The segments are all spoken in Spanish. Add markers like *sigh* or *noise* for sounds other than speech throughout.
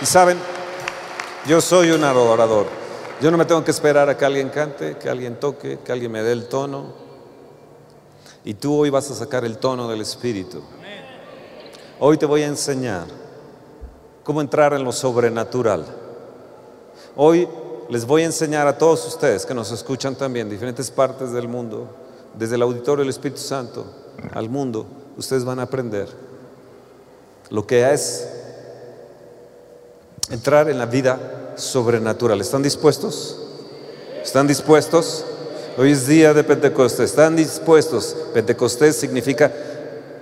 Y saben, yo soy un adorador. Yo no me tengo que esperar a que alguien cante, que alguien toque, que alguien me dé el tono. Y tú hoy vas a sacar el tono del Espíritu. Hoy te voy a enseñar cómo entrar en lo sobrenatural. Hoy les voy a enseñar a todos ustedes que nos escuchan también, diferentes partes del mundo, desde el auditorio del Espíritu Santo al mundo, ustedes van a aprender lo que es entrar en la vida sobrenatural. ¿Están dispuestos? ¿Están dispuestos? Hoy es día de Pentecostés. ¿Están dispuestos? Pentecostés significa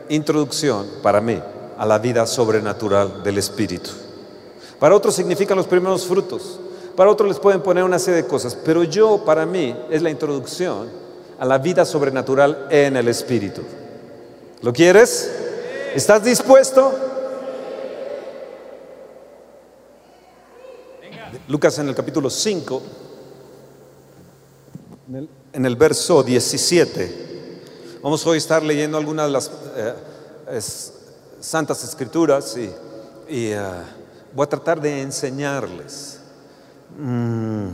introducción para mí a la vida sobrenatural del Espíritu. Para otros significan los primeros frutos. Para otros les pueden poner una serie de cosas. Pero yo, para mí, es la introducción a la vida sobrenatural en el Espíritu. ¿Lo quieres? ¿Estás dispuesto? Lucas en el capítulo 5, en el, verso 17. Vamos hoy a estar leyendo algunas de las eh, santas escrituras y, eh, voy a tratar de enseñarles. Mm.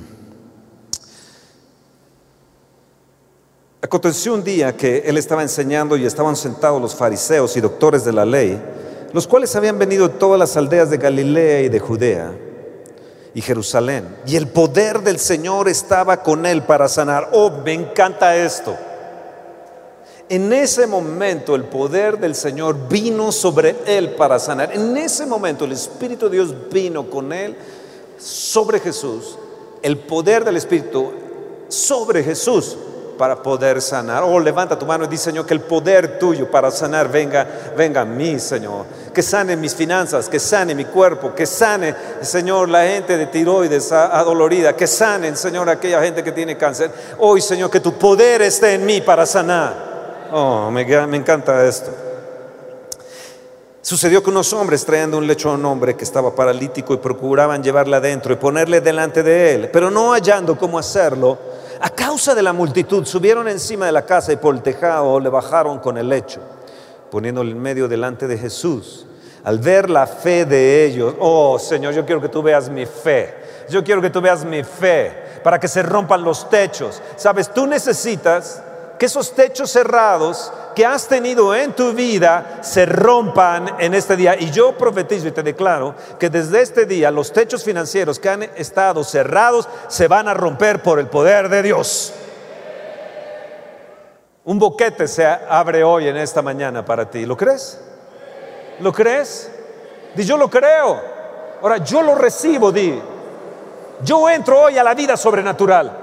Aconteció un día que él estaba enseñando y estaban sentados los fariseos y doctores de la ley, los cuales habían venido de todas las aldeas de Galilea y de Judea y Jerusalén. Y el poder del Señor estaba con él para sanar. Oh, me encanta esto. En ese momento el poder del Señor vino sobre él para sanar. En ese momento el Espíritu de Dios vino con él sobre Jesús. El poder del Espíritu sobre Jesús para poder sanar. Oh, levanta tu mano y dice, Señor, que el poder tuyo para sanar venga, venga a mí, Señor. Que sane mis finanzas, que sane mi cuerpo, que sane, Señor, la gente de tiroides adolorida, que sane, Señor, aquella gente que tiene cáncer. Hoy, Señor, que tu poder esté en mí para sanar. Oh, me, encanta esto. Sucedió que unos hombres traían un lecho a un hombre que estaba paralítico y procuraban llevarle adentro y ponerle delante de él, pero no hallando cómo hacerlo, a causa de la multitud, subieron encima de la casa y por el tejado le bajaron con el lecho, poniéndole en medio delante de Jesús. Al ver la fe de ellos, oh Señor, yo quiero que tú veas mi fe. Yo quiero que tú veas mi fe para que se rompan los techos. Sabes, tú necesitas que esos techos cerrados que has tenido en tu vida se rompan en este día. Y yo profetizo y te declaro que desde este día los techos financieros que han estado cerrados se van a romper por el poder de Dios. Un boquete se abre hoy en esta mañana para ti. ¿Lo crees? ¿Lo crees? Di, yo lo creo. Ahora, yo lo recibo, di. Yo entro hoy a la vida sobrenatural.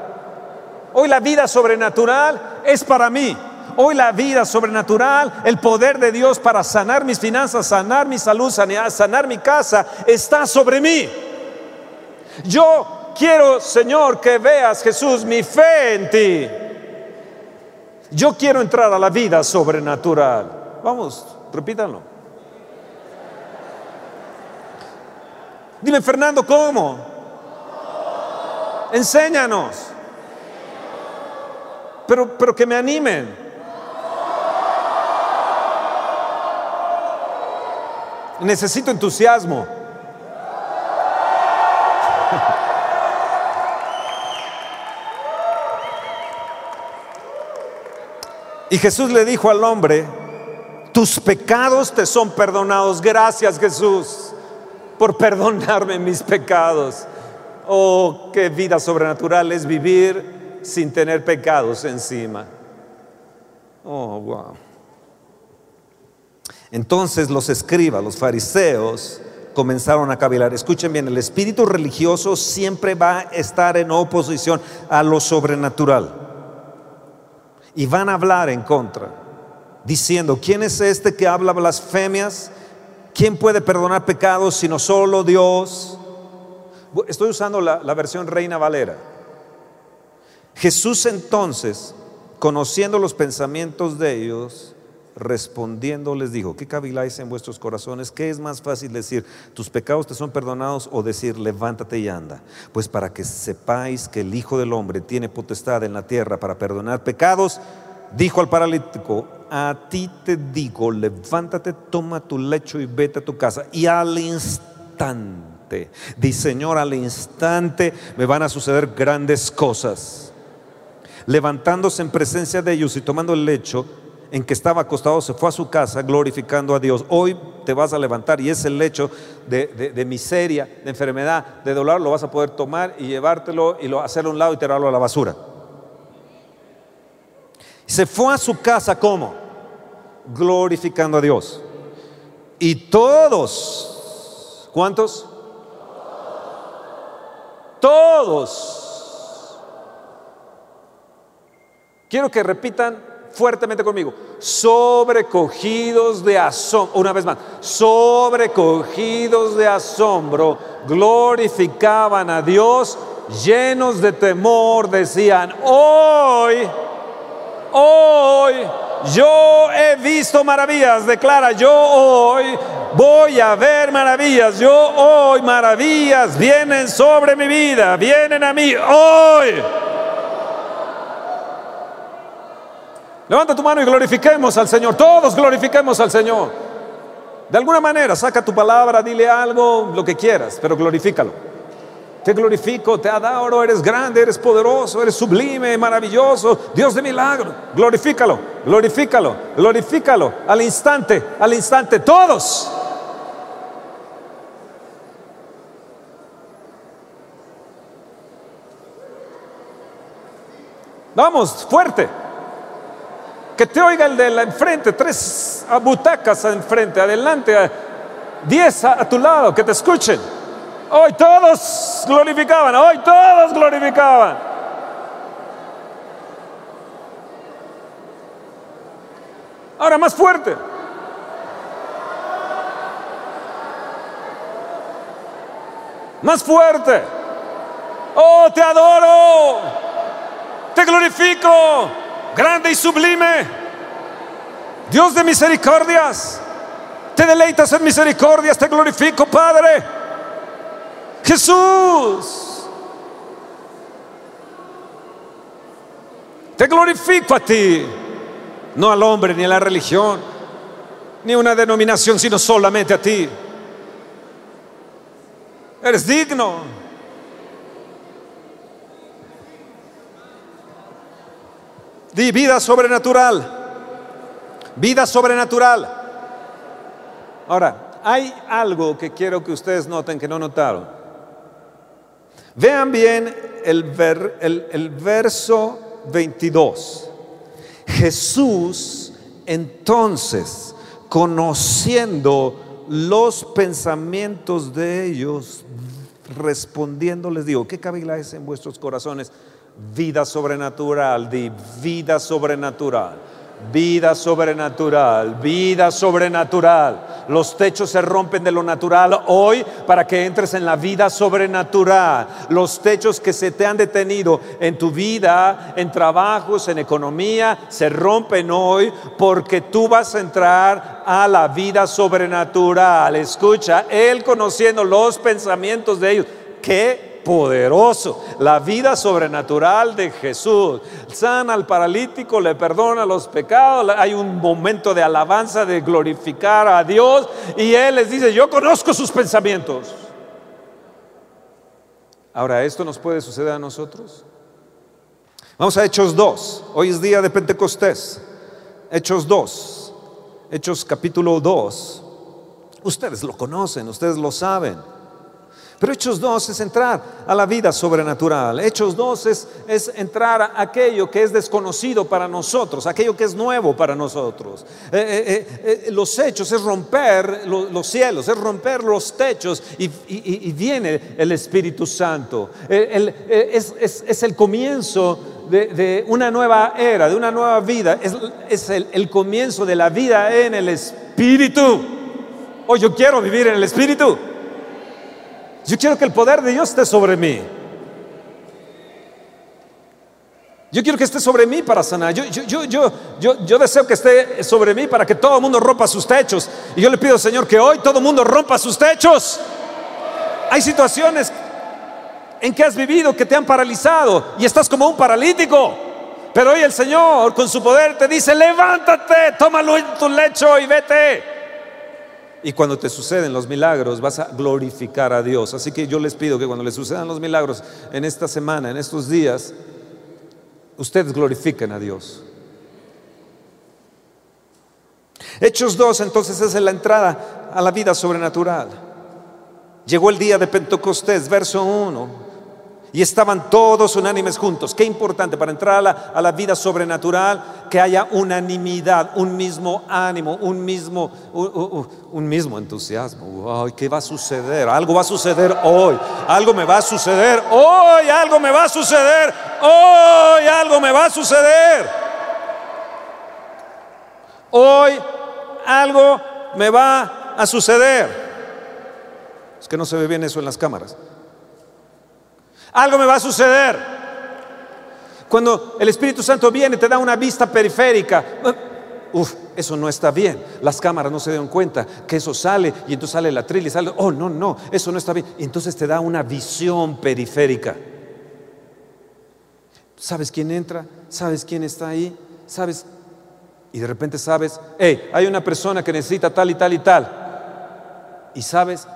Hoy la vida sobrenatural es para mí. Hoy la vida sobrenatural, el poder de Dios para sanar mis finanzas, sanar mi salud, sanar, mi casa, está sobre mí. Yo quiero, Señor, que veas, Jesús, mi fe en ti. Yo quiero entrar a la vida sobrenatural. Vamos, repítanlo. Dime, Fernando, ¿cómo? Enséñanos pero, pero que me animen. Necesito entusiasmo. Y Jesús le dijo al hombre, tus pecados te son perdonados. Gracias Jesús por perdonarme mis pecados. Oh, qué vida sobrenatural es vivir sin tener pecados encima. Oh, wow. Entonces los escribas, los fariseos, comenzaron a cavilar. Escuchen bien, el espíritu religioso siempre va a estar en oposición a lo sobrenatural. Y van a hablar en contra, diciendo, ¿quién es este que habla blasfemias? ¿Quién puede perdonar pecados sino solo Dios? Estoy usando la, la versión Reina Valera. Jesús entonces, conociendo los pensamientos de ellos, respondiendo les dijo, ¿qué caviláis en vuestros corazones? ¿Qué es más fácil decir, tus pecados te son perdonados o decir, levántate y anda? Pues para que sepáis que el Hijo del Hombre tiene potestad en la tierra para perdonar pecados, dijo al paralítico, a ti te digo, levántate, toma tu lecho y vete a tu casa. Y al instante. Di, Señor, al instante me van a suceder grandes cosas. Levantándose en presencia de ellos y tomando el lecho en que estaba acostado, se fue a su casa glorificando a Dios. Hoy te vas a levantar y ese lecho de, miseria, de enfermedad, de dolor, lo vas a poder tomar y llevártelo y lo, hacerlo a un lado y tirarlo a la basura. Se fue a su casa, ¿cómo? Glorificando a Dios. Y todos, ¿cuántos? Todos. Quiero que repitan fuertemente conmigo. Sobrecogidos de asombro. Una vez más. Sobrecogidos de asombro. Glorificaban a Dios. Llenos de temor decían, hoy, hoy yo he visto maravillas, declara, yo hoy voy a ver maravillas, yo hoy maravillas vienen sobre mi vida, vienen a mí hoy. Levanta tu mano y glorifiquemos al Señor, todos glorifiquemos al Señor. De alguna manera, saca tu palabra, dile algo, lo que quieras, pero glorifícalo. Te glorifico, te adoro, eres grande, eres poderoso, eres sublime, maravilloso, Dios de milagro. Glorifícalo, glorifícalo, glorifícalo al instante, al instante, todos. Vamos, fuerte. Que te oiga el de la enfrente, tres butacas enfrente, adelante, diez a tu lado, que te escuchen. Hoy todos glorificaban, hoy todos glorificaban. Ahora más fuerte. Más fuerte. Oh, te adoro. Te glorifico. Grande y sublime. Dios de misericordias. Te deleitas en misericordias. Te glorifico, Padre. Jesús. Te glorifico a ti, no al hombre ni a la religión, ni a una denominación, sino solamente a ti. Eres digno. Di vida sobrenatural. Vida sobrenatural. Ahora, hay algo que quiero que ustedes noten que no notaron. Vean bien el, el, verso 22. Jesús entonces, conociendo los pensamientos de ellos, respondiendo les digo, ¿qué cabila es en vuestros corazones? Vida sobrenatural, di vida sobrenatural Vida sobrenatural, vida sobrenatural. Los techos se rompen de lo natural hoy para que entres en la vida sobrenatural. Los techos que se te han detenido en tu vida, en trabajos, en economía, se rompen hoy porque tú vas a entrar a la vida sobrenatural. Escucha, Él conociendo los pensamientos de ellos. ¿Qué poderoso, la vida sobrenatural de Jesús. Sana al paralítico, le perdona los pecados, hay un momento de alabanza, de glorificar a Dios y Él les dice, yo conozco sus pensamientos. Ahora, ¿esto nos puede suceder a nosotros? Vamos a Hechos 2, hoy es día de Pentecostés. Hechos 2, Hechos capítulo 2. Ustedes lo conocen, ustedes lo saben. Pero Hechos 2 es entrar a la vida sobrenatural. Hechos 2 es, es, entrar a aquello que es desconocido para nosotros, aquello que es nuevo para nosotros. Eh, eh, eh, los hechos es romper los cielos, es romper los techos y, viene el Espíritu Santo. es, el comienzo de, una nueva era, de una nueva vida. Es, el, el comienzo de la vida en el Espíritu. Hoy yo quiero vivir en el Espíritu. Yo quiero que el poder de Dios esté sobre mí. Yo quiero que esté sobre mí para sanar. Yo, yo, yo, yo, yo deseo que esté sobre mí para que todo el mundo rompa sus techos. Y yo le pido, Señor, que hoy todo el mundo rompa sus techos. Hay situaciones en que has vivido que te han paralizado y estás como un paralítico. Pero hoy el Señor con su poder te dice, levántate, tómalo en tu lecho y vete. Y cuando te suceden los milagros vas a glorificar a Dios. Así que yo les pido que cuando les sucedan los milagros en esta semana, en estos días, ustedes glorifiquen a Dios. Hechos 2 entonces es la entrada a la vida sobrenatural. Llegó el día de Pentecostés, verso 1. Y estaban todos unánimes juntos. Qué importante para entrar a la, vida sobrenatural que haya unanimidad, un mismo ánimo, un mismo, un, mismo entusiasmo. Ay, ¿Qué va a suceder? Algo va a suceder hoy. Algo me va a suceder. Hoy algo me va a suceder. Hoy algo me va a suceder. Hoy algo me va a suceder. Es que no se ve bien eso en las cámaras algo me va a suceder. Cuando el Espíritu Santo viene, te da una vista periférica. Uf, eso no está bien. Las cámaras no se dan cuenta que eso sale y entonces sale la trilla y sale, oh, no, no, eso no está bien. Entonces te da una visión periférica. ¿Sabes quién entra? ¿Sabes quién está ahí? ¿Sabes? Y de repente sabes, hey, hay una persona que necesita tal y tal y tal. Y sabes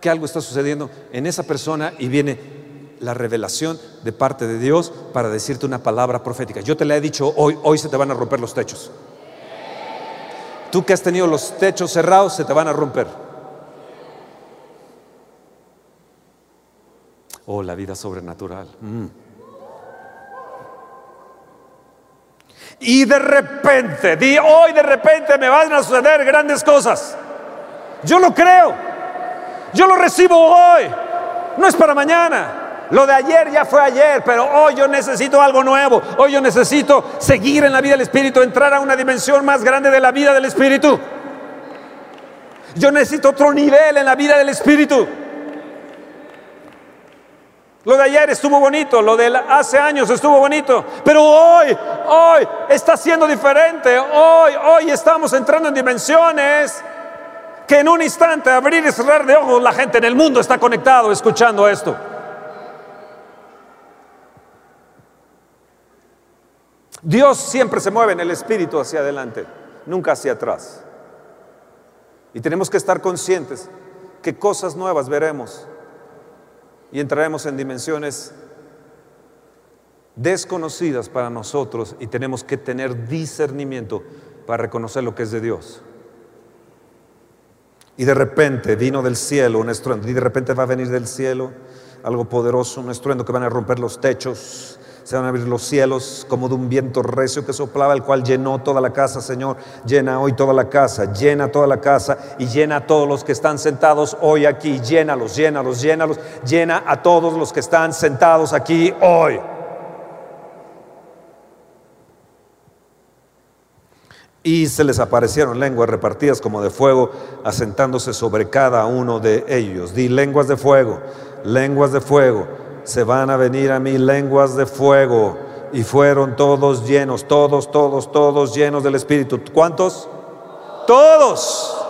que algo está sucediendo en esa persona y viene la revelación de parte de Dios para decirte una palabra profética. Yo te la he dicho hoy, hoy se te van a romper los techos. Tú que has tenido los techos cerrados, se te van a romper. Oh, la vida sobrenatural. Mm. Y de repente, hoy de repente me van a suceder grandes cosas. Yo lo creo. Yo lo recibo hoy. No es para mañana. Lo de ayer ya fue ayer, pero hoy yo necesito algo nuevo. Hoy yo necesito seguir en la vida del Espíritu, entrar a una dimensión más grande de la vida del Espíritu. Yo necesito otro nivel en la vida del Espíritu. Lo de ayer estuvo bonito, lo de hace años estuvo bonito, pero hoy, hoy está siendo diferente. Hoy, hoy estamos entrando en dimensiones que en un instante, abrir y cerrar de ojos, la gente en el mundo está conectado escuchando esto. Dios siempre se mueve en el espíritu hacia adelante, nunca hacia atrás. Y tenemos que estar conscientes que cosas nuevas veremos y entraremos en dimensiones desconocidas para nosotros y tenemos que tener discernimiento para reconocer lo que es de Dios. Y de repente vino del cielo un estruendo, y de repente va a venir del cielo algo poderoso, un estruendo que van a romper los techos, se van a abrir los cielos como de un viento recio que soplaba, el cual llenó toda la casa, Señor. Llena hoy toda la casa, llena toda la casa y llena a todos los que están sentados hoy aquí. Llénalos, llénalos, llénalos, llena a todos los que están sentados aquí hoy. Y se les aparecieron lenguas repartidas como de fuego, asentándose sobre cada uno de ellos. Di lenguas de fuego, lenguas de fuego se van a venir a mí lenguas de fuego. Y fueron todos llenos, todos, todos, todos llenos del Espíritu. ¿Cuántos? Todos.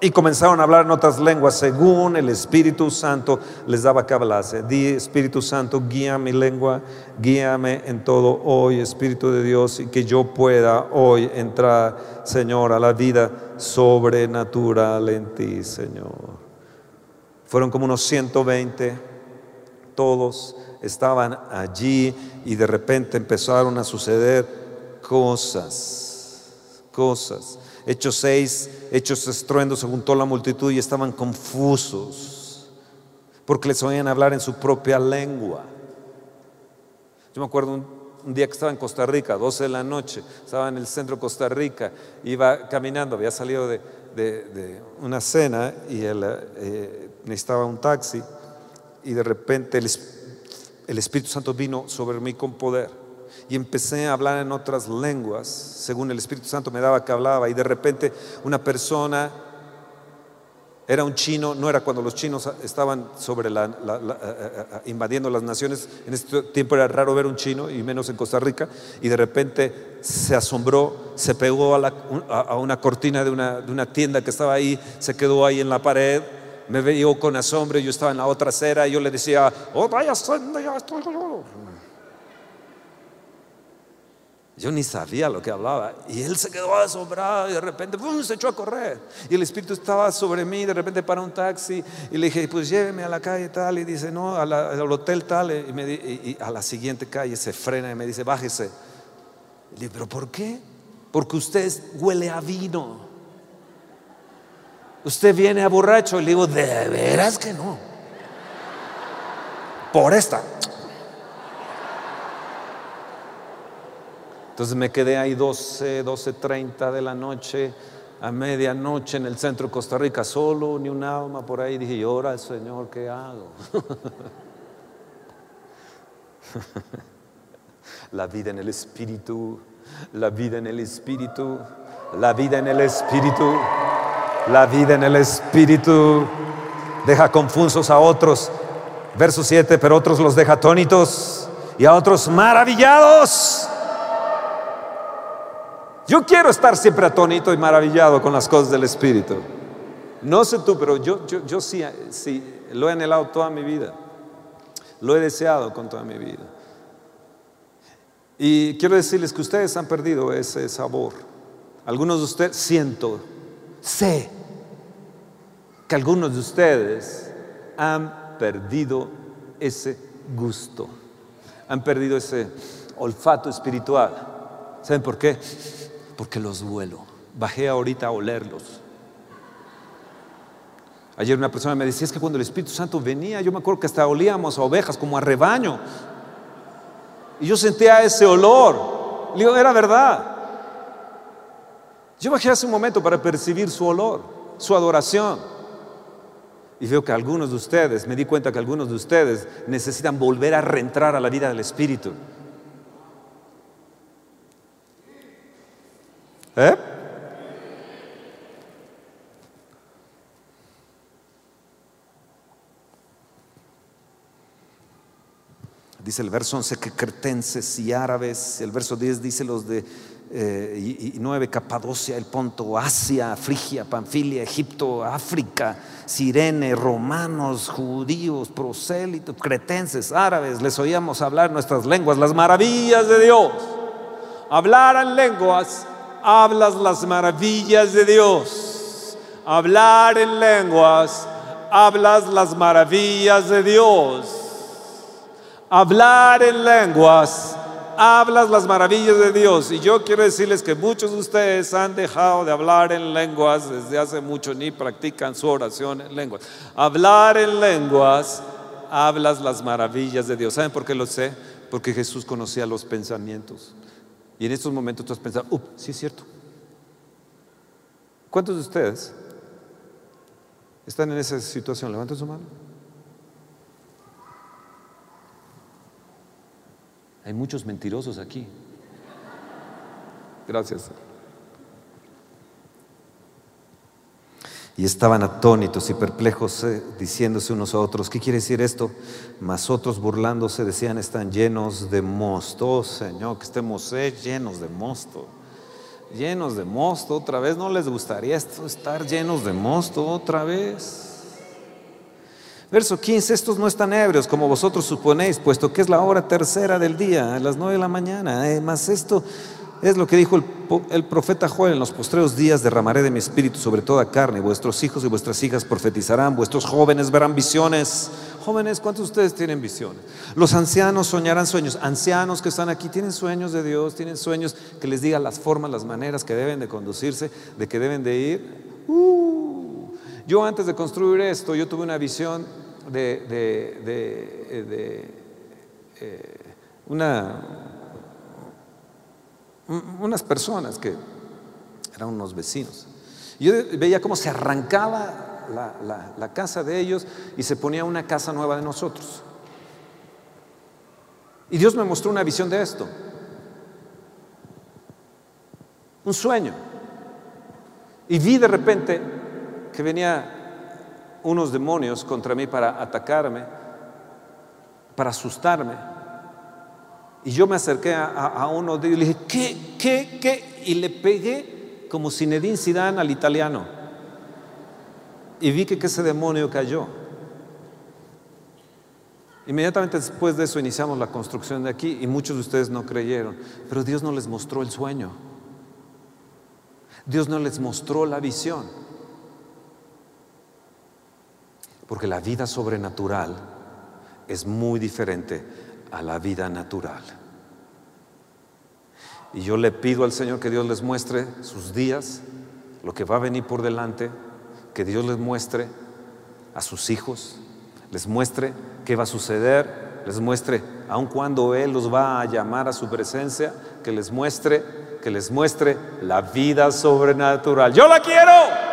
Y comenzaron a hablar en otras lenguas según el Espíritu Santo les daba que hablase. Espíritu Santo, guía mi lengua, guíame en todo hoy, Espíritu de Dios, y que yo pueda hoy entrar, Señor, a la vida sobrenatural en ti, Señor. Fueron como unos 120 todos estaban allí y de repente empezaron a suceder cosas, cosas. Hechos 6, Hechos estruendo, se juntó la multitud y estaban confusos porque les oían hablar en su propia lengua. Yo me acuerdo un, día que estaba en Costa Rica, 12 de la noche, estaba en el centro de Costa Rica, iba caminando, había salido de, una cena y él, eh, necesitaba un taxi y de repente el, Espíritu Santo vino sobre mí con poder y empecé a hablar en otras lenguas, según el Espíritu Santo me daba que hablaba, y de repente una persona, era un chino, no era cuando los chinos estaban sobre la, eh, eh, eh, invadiendo las naciones, en este tiempo era raro ver un chino, y menos en Costa Rica, y de repente se asombró, se pegó a, a una cortina de una, de una tienda que estaba ahí, se quedó ahí en la pared, me veía con asombro, yo estaba en la otra acera y yo le decía, oh, vaya, ya estoy Yo ni sabía lo que hablaba. Y él se quedó asombrado y de repente se echó a correr. Y el Espíritu estaba sobre mí. De repente para un taxi y le dije, pues lléveme a la calle tal. Y dice, no, al hotel tal. Y, a la siguiente calle se frena y me dice, bájese. Y le dije, ¿pero por qué? Porque usted huele a vino. Usted viene a borracho. Y le digo, de veras que no. Por esta. Entonces me quedé ahí 12, 12.30 de la noche, a medianoche en el centro de Costa Rica, solo, ni un alma por ahí. Dije, al Señor, ¿qué hago? *laughs* la vida en el Espíritu, la vida en el Espíritu, la vida en el Espíritu, la vida en el Espíritu. Deja confusos a otros. Verso 7, pero otros los deja atónitos y a otros maravillados. Yo quiero estar siempre atónito y maravillado con las cosas del Espíritu. No sé tú, pero yo, yo, sí, sí, lo he anhelado toda mi vida. Lo he deseado con toda mi vida. Y quiero decirles que ustedes han perdido ese sabor. Algunos de ustedes, siento, sé que algunos de ustedes han perdido ese gusto. Han perdido ese olfato espiritual. ¿Saben por qué? Porque los vuelo. Bajé ahorita a olerlos. Ayer una persona me decía, es que cuando el Espíritu Santo venía, yo me acuerdo que hasta olíamos a ovejas como a rebaño. Y yo sentía ese olor. Le digo, era verdad. Yo bajé hace un momento para percibir su olor, su adoración. Y veo que algunos de ustedes, me di cuenta que algunos de ustedes necesitan volver a reentrar a la vida del Espíritu. ¿Eh? Dice el verso 11 que cretenses y árabes, el verso 10 dice los de eh, y, 9, Capadocia, el Ponto, Asia, Frigia, Panfilia, Egipto, África, Sirene, romanos, judíos, prosélitos, cretenses, árabes, les oíamos hablar nuestras lenguas, las maravillas de Dios. Hablar en lenguas hablas las maravillas de Dios. Hablar en lenguas, hablas las maravillas de Dios. Hablar en lenguas, hablas las maravillas de Dios. Y yo quiero decirles que muchos de ustedes han dejado de hablar en lenguas desde hace mucho, ni practican su oración en lenguas. Hablar en lenguas, hablas las maravillas de Dios. ¿Saben por qué lo sé? Porque Jesús conocía los pensamientos. Y en estos momentos tú has pensado, up, sí es cierto. ¿Cuántos de ustedes están en esa situación? Levanten su mano. Hay muchos mentirosos aquí. Gracias. Y estaban atónitos y perplejos, eh, diciéndose unos a otros, ¿qué quiere decir esto? Mas otros burlándose decían, están llenos de mosto. Oh Señor, que estemos eh, llenos de mosto. Llenos de mosto otra vez. ¿No les gustaría esto, estar llenos de mosto otra vez? Verso 15, estos no están ebrios como vosotros suponéis, puesto que es la hora tercera del día, a las nueve de la mañana. Eh, mas esto es lo que dijo el, profeta Joel, en los postreros días derramaré de mi espíritu sobre toda carne, vuestros hijos y vuestras hijas profetizarán, vuestros jóvenes verán visiones. Jóvenes, ¿cuántos de ustedes tienen visiones? Los ancianos soñarán sueños. Ancianos que están aquí tienen sueños de Dios, tienen sueños que les diga las formas, las maneras que deben de conducirse, de que deben de ir. Uh. Yo antes de construir esto, yo tuve una visión de, de, eh, una unas personas que eran unos vecinos. Yo veía cómo se arrancaba la, casa de ellos y se ponía una casa nueva de nosotros. Y Dios me mostró una visión de esto. Un sueño. Y vi de repente que venía unos demonios contra mí para atacarme, para asustarme. Y yo me acerqué a, uno de ellos y le dije, ¿qué, qué, qué? Y le pegué como Zinedine Zidane al italiano. Y vi que ese demonio cayó. Inmediatamente después de eso iniciamos la construcción de aquí y muchos de ustedes no creyeron, pero Dios no les mostró el sueño. Dios no les mostró la visión. Porque la vida sobrenatural es muy diferente a la vida natural. Y yo le pido al Señor que Dios les muestre sus días, lo que va a venir por delante, que Dios les muestre a sus hijos, les muestre qué va a suceder, les muestre, aun cuando Él los va a llamar a su presencia, que les muestre, que les muestre la vida sobrenatural. Yo la quiero.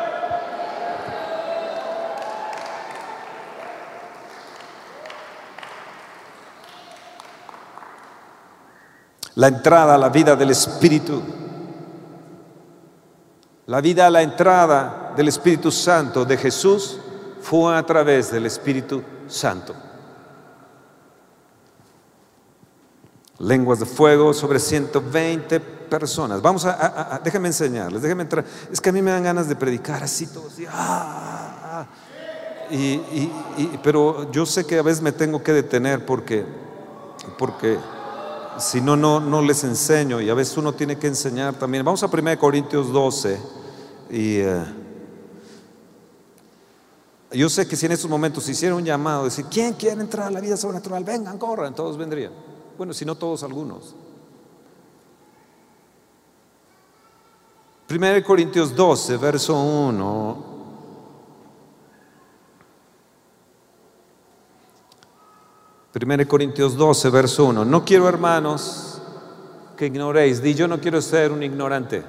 La entrada a la vida del Espíritu. La vida a la entrada del Espíritu Santo de Jesús fue a través del Espíritu Santo. lenguas de fuego sobre 120 personas. Vamos a, déjenme enseñarles, déjenme entrar. Es que a mí me dan ganas de predicar así todo así. Ah, y, pero yo sé que a veces me tengo que detener porque, porque si no, no, no les enseño y a veces uno tiene que enseñar también. Vamos a 1 Corintios 12 y... Eh, yo sé que si en estos momentos hiciera un llamado, decir, ¿quién quiere entrar a la vida sobrenatural? Vengan, corran, todos vendrían. Bueno, si no todos, algunos. 1 Corintios 12, verso 1. Primero Corintios 12, verso 1. No quiero, hermanos, que ignoréis. Di, yo no quiero ser un ignorante.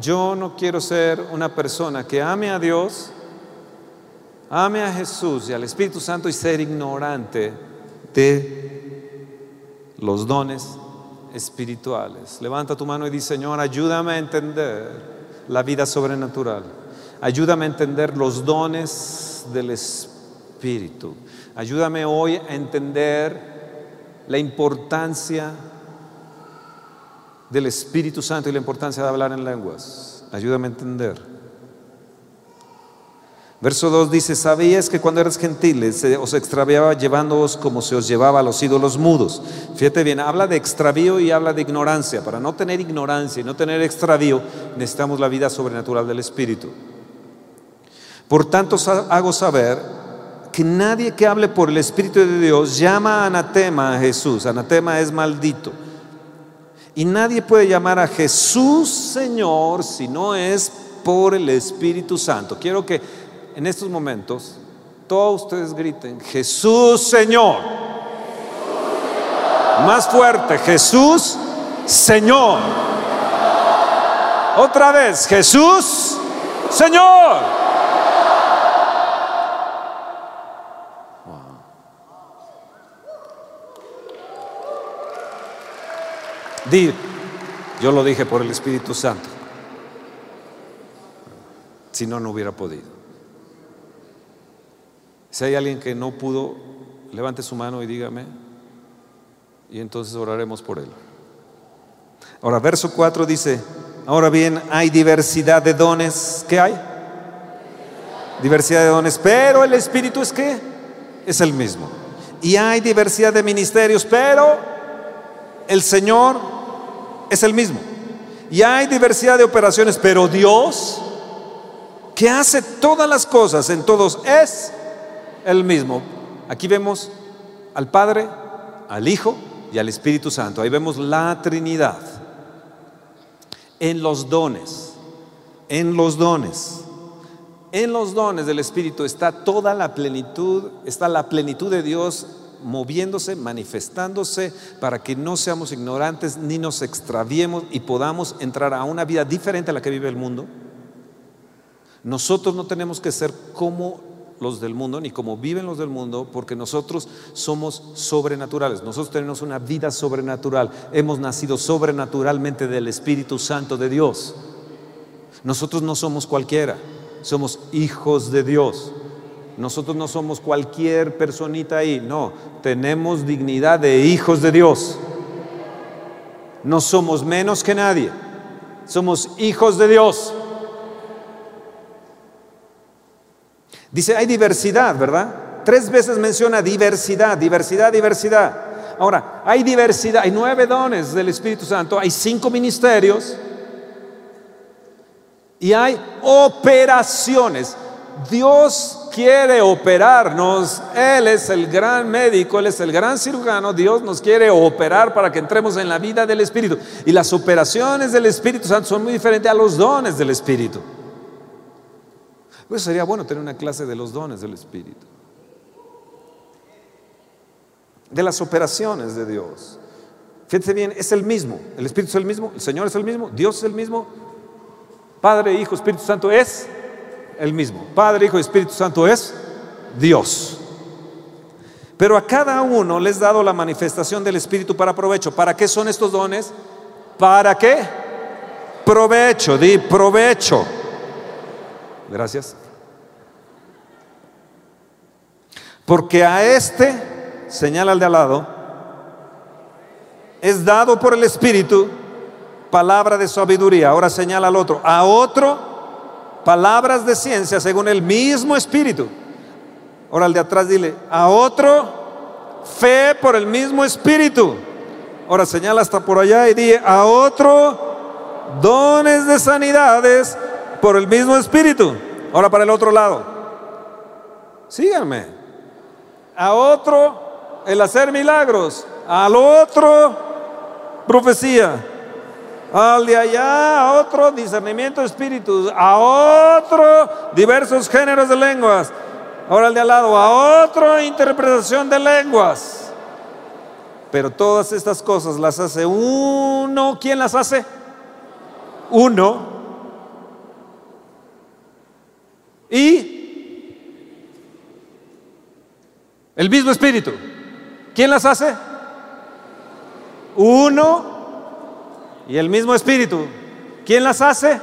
Yo no quiero ser una persona que ame a Dios, ame a Jesús y al Espíritu Santo y ser ignorante de los dones espirituales. Levanta tu mano y dice, Señor, ayúdame a entender la vida sobrenatural. Ayúdame a entender los dones del Espíritu. Ayúdame hoy a entender la importancia del Espíritu Santo y la importancia de hablar en lenguas. Ayúdame a entender. Verso 2 dice, sabías que cuando eres gentiles os extraviaba llevándoos como se os llevaba a los ídolos mudos. Fíjate bien, habla de extravío y habla de ignorancia. Para no tener ignorancia y no tener extravío, necesitamos la vida sobrenatural del Espíritu. Por tanto, hago saber que nadie que hable por el Espíritu de Dios llama anatema a Jesús. Anatema es maldito. Y nadie puede llamar a Jesús Señor si no es por el Espíritu Santo. Quiero que en estos momentos, todos ustedes griten, Jesús Señor. Más fuerte, Jesús Señor. Otra vez, Jesús Señor. Di, yo lo dije por el Espíritu Santo. Si no, no hubiera podido. Si hay alguien que no pudo, levante su mano y dígame, y entonces oraremos por él. Ahora, verso 4 dice, ahora bien, hay diversidad de dones. ¿Qué hay? Diversidad de dones, pero el Espíritu es qué? Es el mismo. Y hay diversidad de ministerios, pero el Señor es el mismo. Y hay diversidad de operaciones, pero Dios, que hace todas las cosas en todos, es el mismo. Aquí vemos al Padre, al Hijo y al Espíritu Santo. Ahí vemos la Trinidad. En los dones, en los dones, en los dones del Espíritu está toda la plenitud, está la plenitud de Dios moviéndose, manifestándose, para que no seamos ignorantes ni nos extraviemos y podamos entrar a una vida diferente a la que vive el mundo. Nosotros no tenemos que ser como los del mundo, ni como viven los del mundo, porque nosotros somos sobrenaturales. Nosotros tenemos una vida sobrenatural. Hemos nacido sobrenaturalmente del Espíritu Santo de Dios. Nosotros no somos cualquiera, somos hijos de Dios. Nosotros no somos cualquier personita ahí, no, tenemos dignidad de hijos de Dios. No somos menos que nadie, somos hijos de Dios. Dice, hay diversidad, ¿verdad? tres veces menciona diversidad, diversidad, diversidad. Ahora, hay diversidad, hay nueve dones del Espíritu Santo, hay cinco ministerios y hay operaciones. Dios quiere operarnos, Él es el gran médico, Él es el gran cirujano, Dios nos quiere operar para que entremos en la vida del Espíritu. Y las operaciones del Espíritu Santo son muy diferentes a los dones del Espíritu. Pues sería bueno tener una clase de los dones del Espíritu de las operaciones de Dios. Fíjense bien, es el mismo, el Espíritu es el mismo, el Señor es el mismo, Dios es el mismo, Padre, Hijo, Espíritu Santo es el mismo. Padre, Hijo y Espíritu Santo es Dios. Pero a cada uno les dado la manifestación del Espíritu para provecho. ¿Para qué son estos dones? ¿Para qué? Provecho, di provecho. Gracias. Porque a este señala al de al lado, es dado por el Espíritu palabra de sabiduría. Ahora señala al otro, a otro palabras de ciencia según el mismo Espíritu. Ahora al de atrás dile, a otro fe por el mismo Espíritu. Ahora señala hasta por allá y dile, a otro dones de sanidades por el mismo Espíritu. Ahora para el otro lado. Síganme. A otro el hacer milagros, al otro profecía, al de allá a otro discernimiento de espíritus, a otro diversos géneros de lenguas, ahora al de al lado, a otro interpretación de lenguas. Pero todas estas cosas las hace uno. ¿Quién las hace? Uno. Y el mismo espíritu. ¿Quién las hace? Uno y el mismo espíritu. ¿Quién las hace?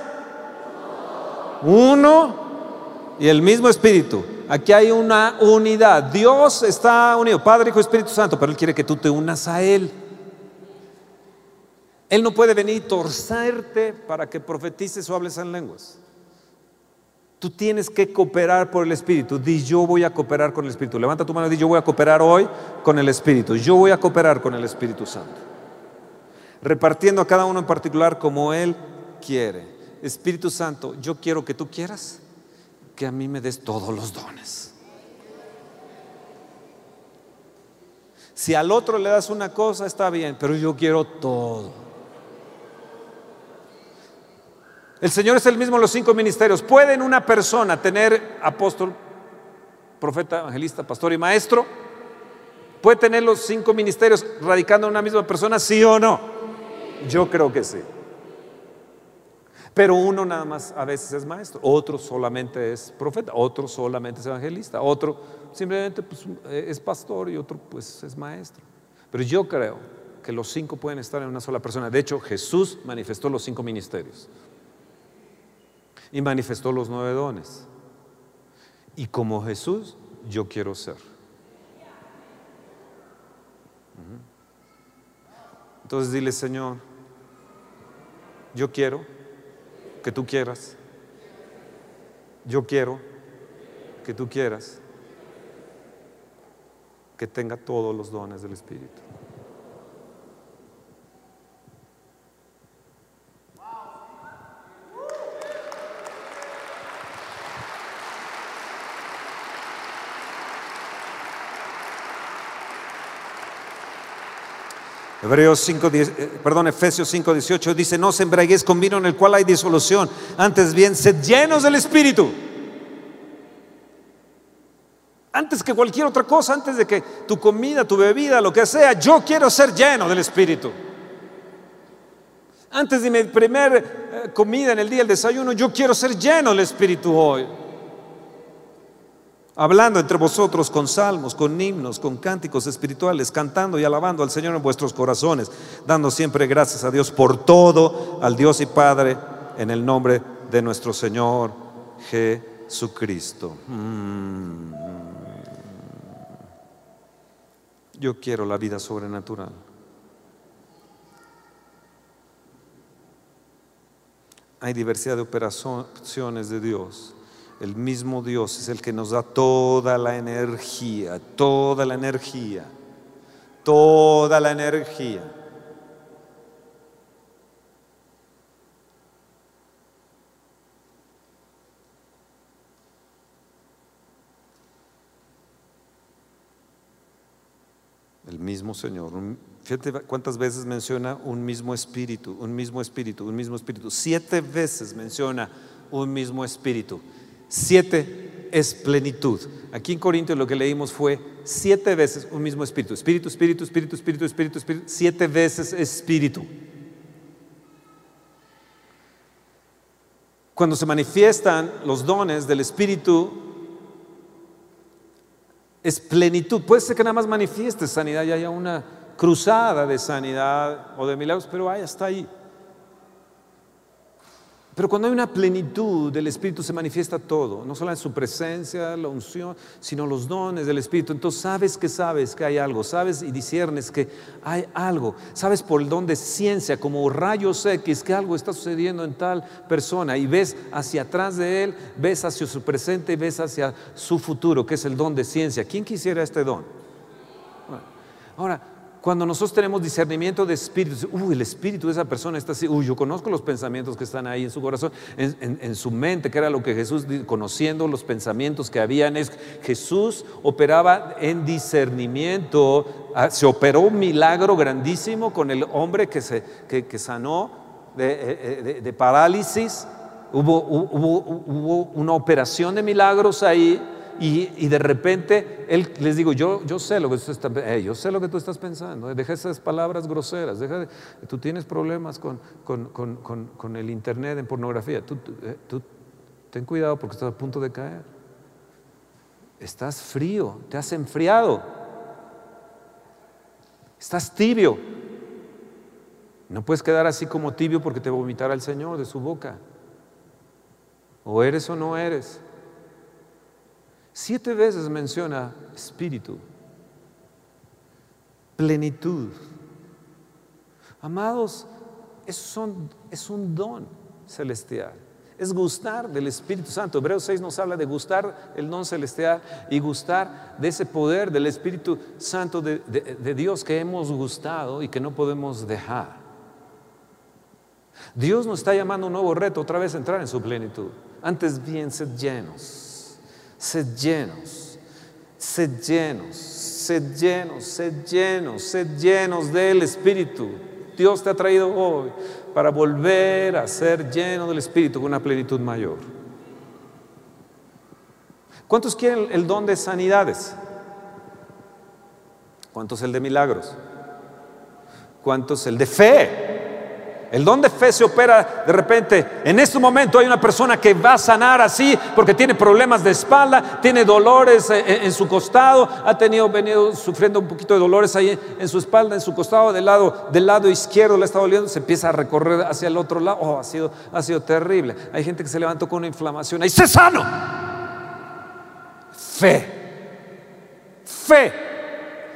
Uno y el mismo espíritu. Aquí hay una unidad. Dios está unido, Padre, Hijo, Espíritu Santo, pero Él quiere que tú te unas a Él. Él no puede venir y torcerte para que profetices o hables en lenguas. Tú tienes que cooperar por el Espíritu. Di, yo voy a cooperar con el Espíritu. Levanta tu mano y di, yo voy a cooperar hoy con el Espíritu. Yo voy a cooperar con el Espíritu Santo. Repartiendo a cada uno en particular como Él quiere. Espíritu Santo, yo quiero que tú quieras que a mí me des todos los dones. Si al otro le das una cosa, está bien, pero yo quiero todo. El Señor es el mismo en los cinco ministerios. ¿Puede una persona tener apóstol, profeta, evangelista, pastor y maestro? ¿Puede tener los cinco ministerios radicando en una misma persona? ¿Sí o no? Yo creo que sí. Pero uno nada más a veces es maestro, otro solamente es profeta, otro solamente es evangelista, otro simplemente pues, es pastor y otro pues es maestro. Pero yo creo que los cinco pueden estar en una sola persona. De hecho, Jesús manifestó los cinco ministerios y manifestó los nueve dones. Y como Jesús, yo quiero ser. Entonces dile, Señor, yo quiero que tú quieras. Yo quiero que tú quieras que tenga todos los dones del Espíritu. Hebreos 5, eh, perdón, Efesios 5, 18 dice, no se embraguéis con vino en el cual hay disolución, antes bien, sed llenos del Espíritu. Antes que cualquier otra cosa, antes de que tu comida, tu bebida, lo que sea, yo quiero ser lleno del Espíritu. Antes de mi primer eh, comida en el día del desayuno, yo quiero ser lleno del Espíritu hoy hablando entre vosotros con salmos, con himnos, con cánticos espirituales, cantando y alabando al Señor en vuestros corazones, dando siempre gracias a Dios por todo, al Dios y Padre, en el nombre de nuestro Señor Jesucristo. Mm. Yo quiero la vida sobrenatural. Hay diversidad de operaciones de Dios El mismo Dios es el que nos da toda la energía, toda la energía, toda la energía. El mismo Señor. Fíjate cuántas veces menciona un mismo espíritu, un mismo espíritu, un mismo espíritu. Siete veces menciona un mismo espíritu. Siete es plenitud. Aquí en Corintios lo que leímos fue siete veces un mismo espíritu. Espíritu, espíritu, espíritu, espíritu, espíritu, espíritu. Siete veces espíritu. Cuando se manifiestan los dones del espíritu, es plenitud. Puede ser que nada más manifieste sanidad y haya una cruzada de sanidad o de milagros, pero ahí está ahí. Pero cuando hay una plenitud del Espíritu se manifiesta todo, no solo en su presencia, la unción, sino los dones del Espíritu. Entonces sabes que sabes que hay algo, sabes y disiernes que hay algo, sabes por el don de ciencia, como rayos X, que algo está sucediendo en tal persona y ves hacia atrás de él, ves hacia su presente y ves hacia su futuro, que es el don de ciencia. ¿Quién quisiera este don? Ahora, cuando nosotros tenemos discernimiento de espíritu, uy, el espíritu de esa persona está así, uy, yo conozco los pensamientos que están ahí en su corazón, en, su mente, que era lo que Jesús, conociendo los pensamientos que habían, es Jesús operaba en discernimiento, ah, se operó un milagro grandísimo con el hombre que, se, que, sanó de, de, parálisis, hubo, hubo, hubo una operación de milagros ahí y, de repente él les digo, yo, yo sé lo que tú estás, eh, yo sé lo que tú estás pensando, deja esas palabras groseras, deja tú tienes problemas con, con, el internet en pornografía, tú, eh, tú, ten cuidado porque estás a punto de caer. Estás frío, te has enfriado, estás tibio. No puedes quedar así como tibio porque te vomitará el Señor de su boca. O eres o no eres. Siete veces menciona espíritu, plenitud. Amados, es un don celestial. Es gustar del Espíritu Santo. Hebreos 6 nos habla de gustar el don celestial y gustar de ese poder del Espíritu Santo de, de Dios que hemos gustado y que no podemos dejar. Dios nos está llamando a un nuevo reto, otra vez entrar en su plenitud. Antes bien, sed llenos Sed llenos, sed llenos, sed llenos, sed llenos, sed llenos del Espíritu. Dios te ha traído hoy para volver a ser lleno del Espíritu con una plenitud mayor. ¿Cuántos quieren el don de sanidades? ¿Cuántos el de milagros? ¿Cuántos el de fe? El don de fe se opera de repente. En este momento hay una persona que va a sanar así porque tiene problemas de espalda, tiene dolores eh, eh, en, su costado, ha tenido venido sufriendo un poquito de dolores ahí en su espalda, en su costado, del lado, del lado izquierdo le está doliendo, se empieza a recorrer hacia el otro lado. Oh, ha sido, ha sido terrible. Hay gente que se levantó con una inflamación. Ahí se sano. Fe. Fe.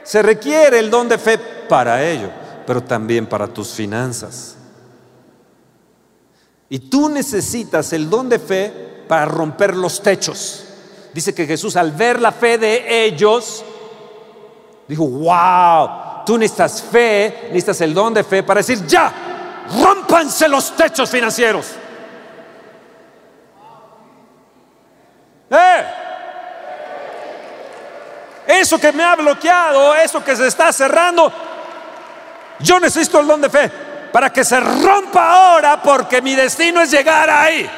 Se requiere el don de fe para ello, pero también para tus finanzas. Y tú necesitas el don de fe para romper los techos. Dice que Jesús al ver la fe de ellos, dijo, wow, tú necesitas fe, necesitas el don de fe para decir, ya, rompanse los techos financieros. ¡Eh! Eso que me ha bloqueado, eso que se está cerrando, yo necesito el don de fe para que se rompa ahora porque mi destino es llegar ahí.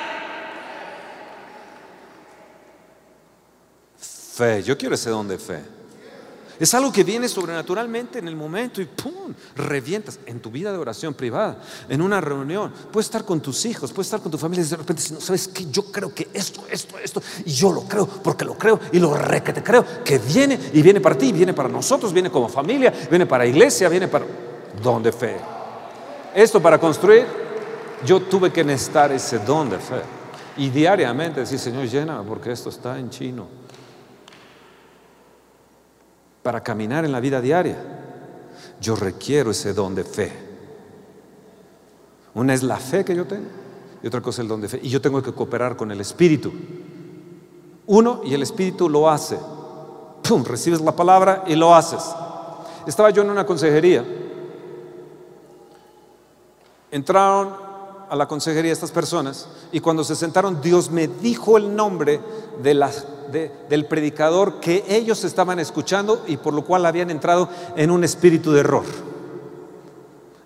Fe, yo quiero ese don de fe. Es algo que viene sobrenaturalmente en el momento y ¡pum! revientas en tu vida de oración privada, en una reunión. Puedes estar con tus hijos, puedes estar con tu familia y de repente, si no sabes que yo creo que esto, esto, esto, y yo lo creo porque lo creo y lo re que te creo, que viene y viene para ti, viene para nosotros, viene como familia, viene para iglesia, viene para don de fe. Esto para construir, yo tuve que necesitar ese don de fe. Y diariamente decir, Señor, llena porque esto está en chino. Para caminar en la vida diaria, yo requiero ese don de fe. Una es la fe que yo tengo y otra cosa es el don de fe. Y yo tengo que cooperar con el Espíritu Uno y el Espíritu lo hace. ¡Pum! Recibes la palabra y lo haces. Estaba yo en una consejería. Entraron a la consejería estas personas y cuando se sentaron Dios me dijo el nombre del predicador que ellos estaban escuchando y por lo cual habían entrado en un espíritu de error.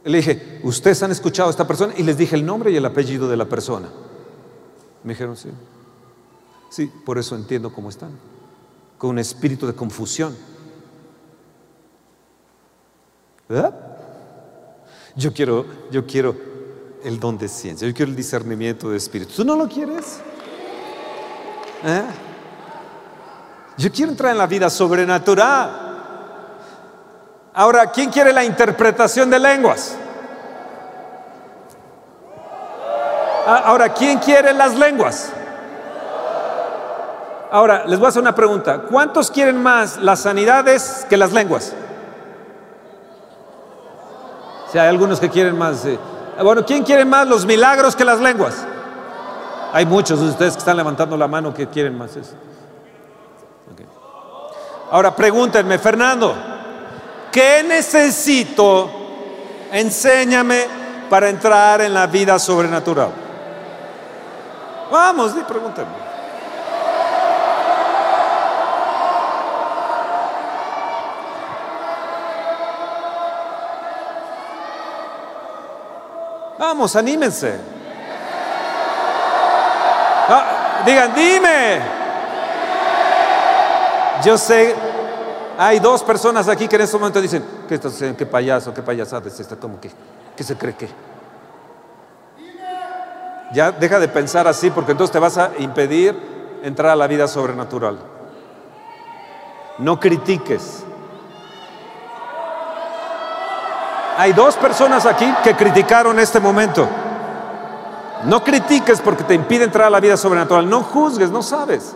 Le dije, ¿ustedes han escuchado a esta persona? Y les dije el nombre y el apellido de la persona. Me dijeron, sí. Sí, por eso entiendo cómo están. Con un espíritu de confusión. ¿Verdad? Yo quiero, yo quiero el don de ciencia, yo quiero el discernimiento de espíritu. ¿Tú no lo quieres? ¿Eh? Yo quiero entrar en la vida sobrenatural. Ahora, ¿quién quiere la interpretación de lenguas? Ah, ahora, ¿quién quiere las lenguas? Ahora, les voy a hacer una pregunta. ¿Cuántos quieren más las sanidades que las lenguas? Hay algunos que quieren más. Bueno, ¿quién quiere más los milagros que las lenguas? Hay muchos de ustedes que están levantando la mano que quieren más eso. Ahora pregúntenme, Fernando, ¿qué necesito? Enséñame para entrar en la vida sobrenatural. Vamos, pregúntenme. Vamos, anímense. Ah, digan, dime. Yo sé, hay dos personas aquí que en este momento dicen, ¿qué estás haciendo? ¿Qué payaso? ¿Qué payasada es esta? ¿Cómo que? ¿Qué se cree que? Ya deja de pensar así porque entonces te vas a impedir entrar a la vida sobrenatural. No critiques. Hay dos personas aquí que criticaron este momento. No critiques porque te impide entrar a la vida sobrenatural. No juzgues, no sabes.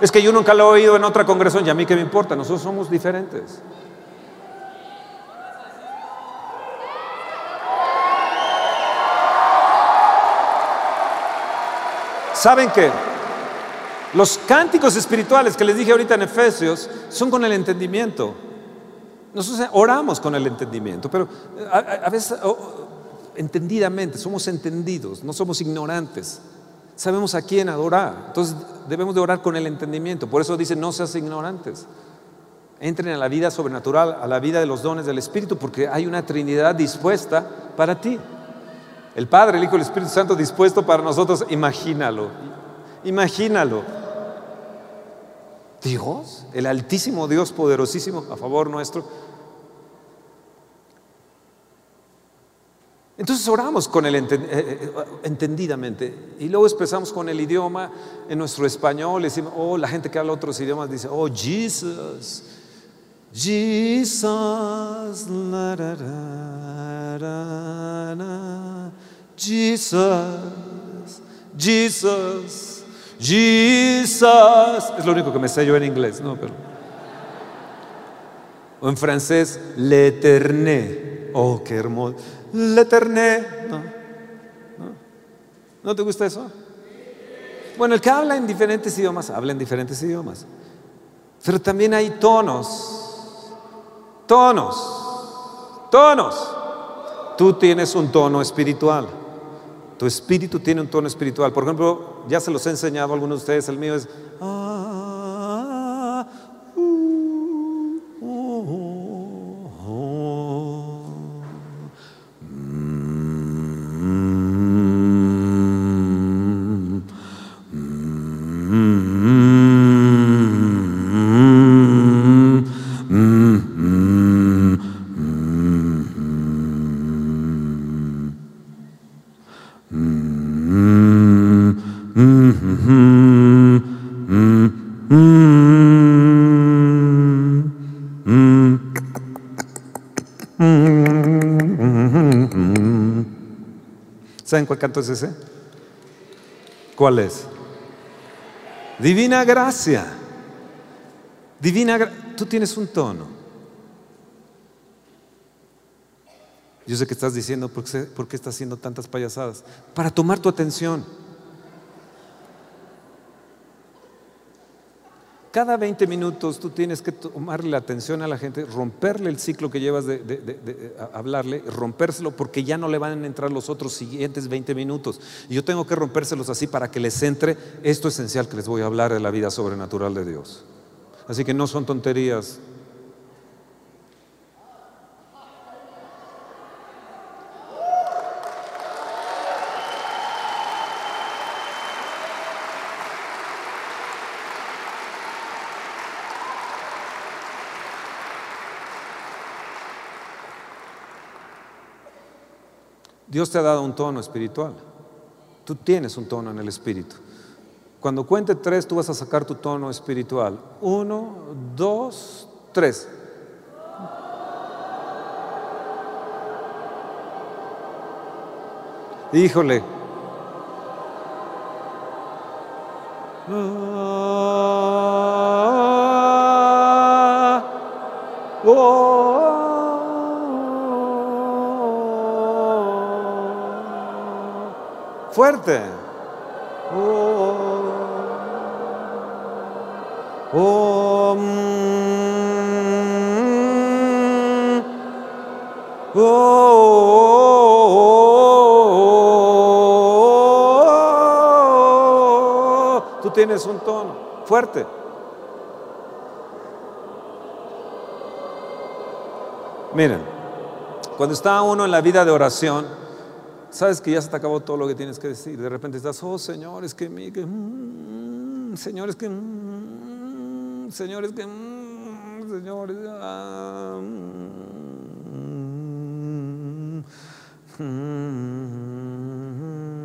Es que yo nunca lo he oído en otra congregación y a mí qué me importa, nosotros somos diferentes. ¿Saben qué? Los cánticos espirituales que les dije ahorita en Efesios son con el entendimiento. Nosotros oramos con el entendimiento, pero a, veces entendidamente, somos entendidos, no somos ignorantes. Sabemos a quién adorar. Entonces debemos de orar con el entendimiento. Por eso dice, no seas ignorantes. Entren a la vida sobrenatural, a la vida de los dones del Espíritu, porque hay una Trinidad dispuesta para ti. El Padre, el Hijo y el Espíritu Santo dispuesto para nosotros. Imagínalo. Imagínalo. Dios, el altísimo Dios poderosísimo a favor nuestro, Entonces oramos con el eh, eh, entendidamente y luego expresamos con el idioma en nuestro español, decimos, oh, la gente que habla otros idiomas dice, oh, Jesus, Jesus, Jesus, Jesus, Jesus. Es lo único que me sé yo en inglés, ¿no? Pero, o en francés, l'éternel. Oh, qué hermoso. L'éternel. No, no. ¿No te gusta eso? Bueno, el que habla en diferentes idiomas, habla en diferentes idiomas. Pero también hay tonos. Tonos. Tonos. Tú tienes un tono espiritual. Tu espíritu tiene un tono espiritual. Por ejemplo, ya se los he enseñado a algunos de ustedes. El mío es. ¿Saben cuál canto es ese? ¿Cuál es? Divina gracia. Divina gracia. Tú tienes un tono. Yo sé que estás diciendo, ¿por qué, ¿por qué estás haciendo tantas payasadas? Para tomar tu atención. Cada 20 minutos tú tienes que tomarle la atención a la gente, romperle el ciclo que llevas de, hablarle, rompérselo porque ya no le van a entrar los otros siguientes 20 minutos. Y yo tengo que rompérselos así para que les entre esto esencial que les voy a hablar de la vida sobrenatural de Dios. Así que no son tonterías, Dios te ha dado un tono espiritual. Tú tienes un tono en el espíritu. Cuando cuente tres, tú vas a sacar tu tono espiritual. Uno, dos, tres. Híjole. Fuerte. Oh, oh, oh, Tú tienes un tono fuerte. Miren, cuando está uno en la vida de oración, sabes que ya se te acabó todo lo que tienes que decir. De repente estás, oh Señor, es que mi, que, mm, Señor, es que, mm, Señor, es que, mm, ah,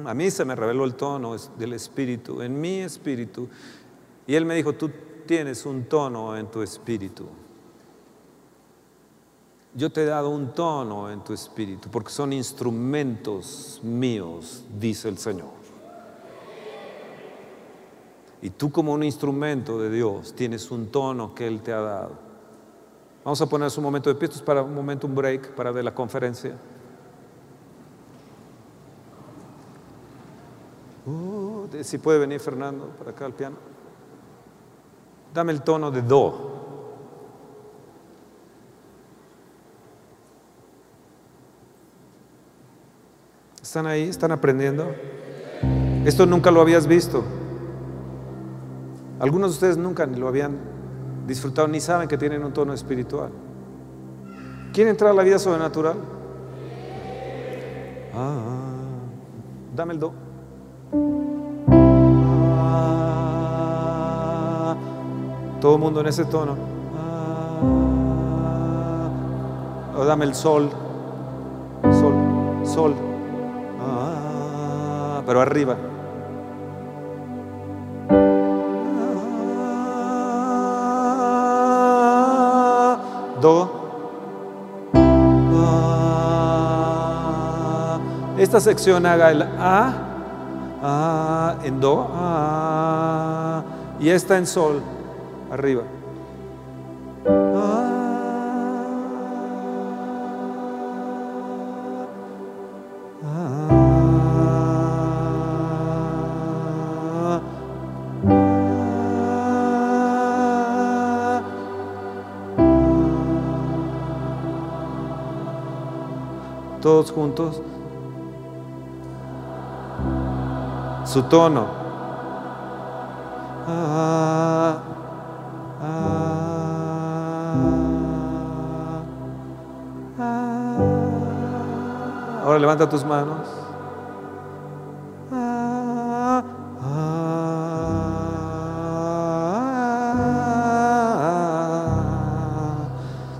a mí se me reveló el tono del espíritu, en mi espíritu. Y él me dijo, tú tienes un tono en tu espíritu. Yo te he dado un tono en tu espíritu porque son instrumentos míos, dice el Señor. Y tú como un instrumento de Dios tienes un tono que Él te ha dado. Vamos a poner un momento de pie, para un momento, un break para ver la conferencia. Uh, si puede venir Fernando para acá al piano. Dame el tono de Do. ¿Están ahí? ¿Están aprendiendo? Esto nunca lo habías visto. Algunos de ustedes nunca ni lo habían disfrutado ni saben que tienen un tono espiritual. ¿Quieren entrar a la vida sobrenatural? Ah, dame el do. Ah, todo el mundo en ese tono. Ah, o dame el sol. Sol, sol pero arriba. Do. Esta sección haga el A, A en Do, A, y esta en Sol, arriba. Su tono. Ah, ah, ah. Ahora levanta tus manos.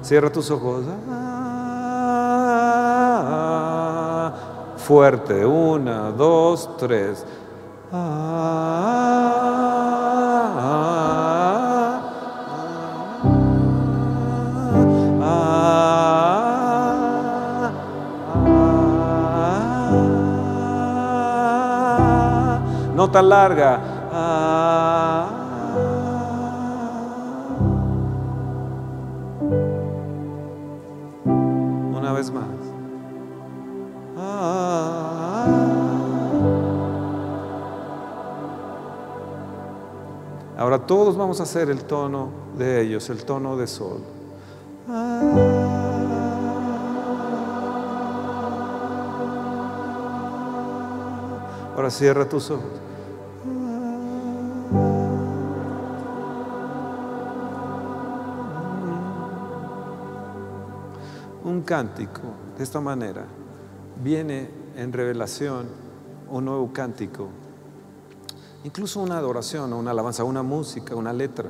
Cierra tus ojos. Fuerte. Una, dos, tres. no tan larga. Todos vamos a hacer el tono de ellos, el tono de sol. Ahora cierra tus ojos. Un cántico de esta manera viene en revelación un nuevo cántico, incluso una adoración, una alabanza, una música, una letra.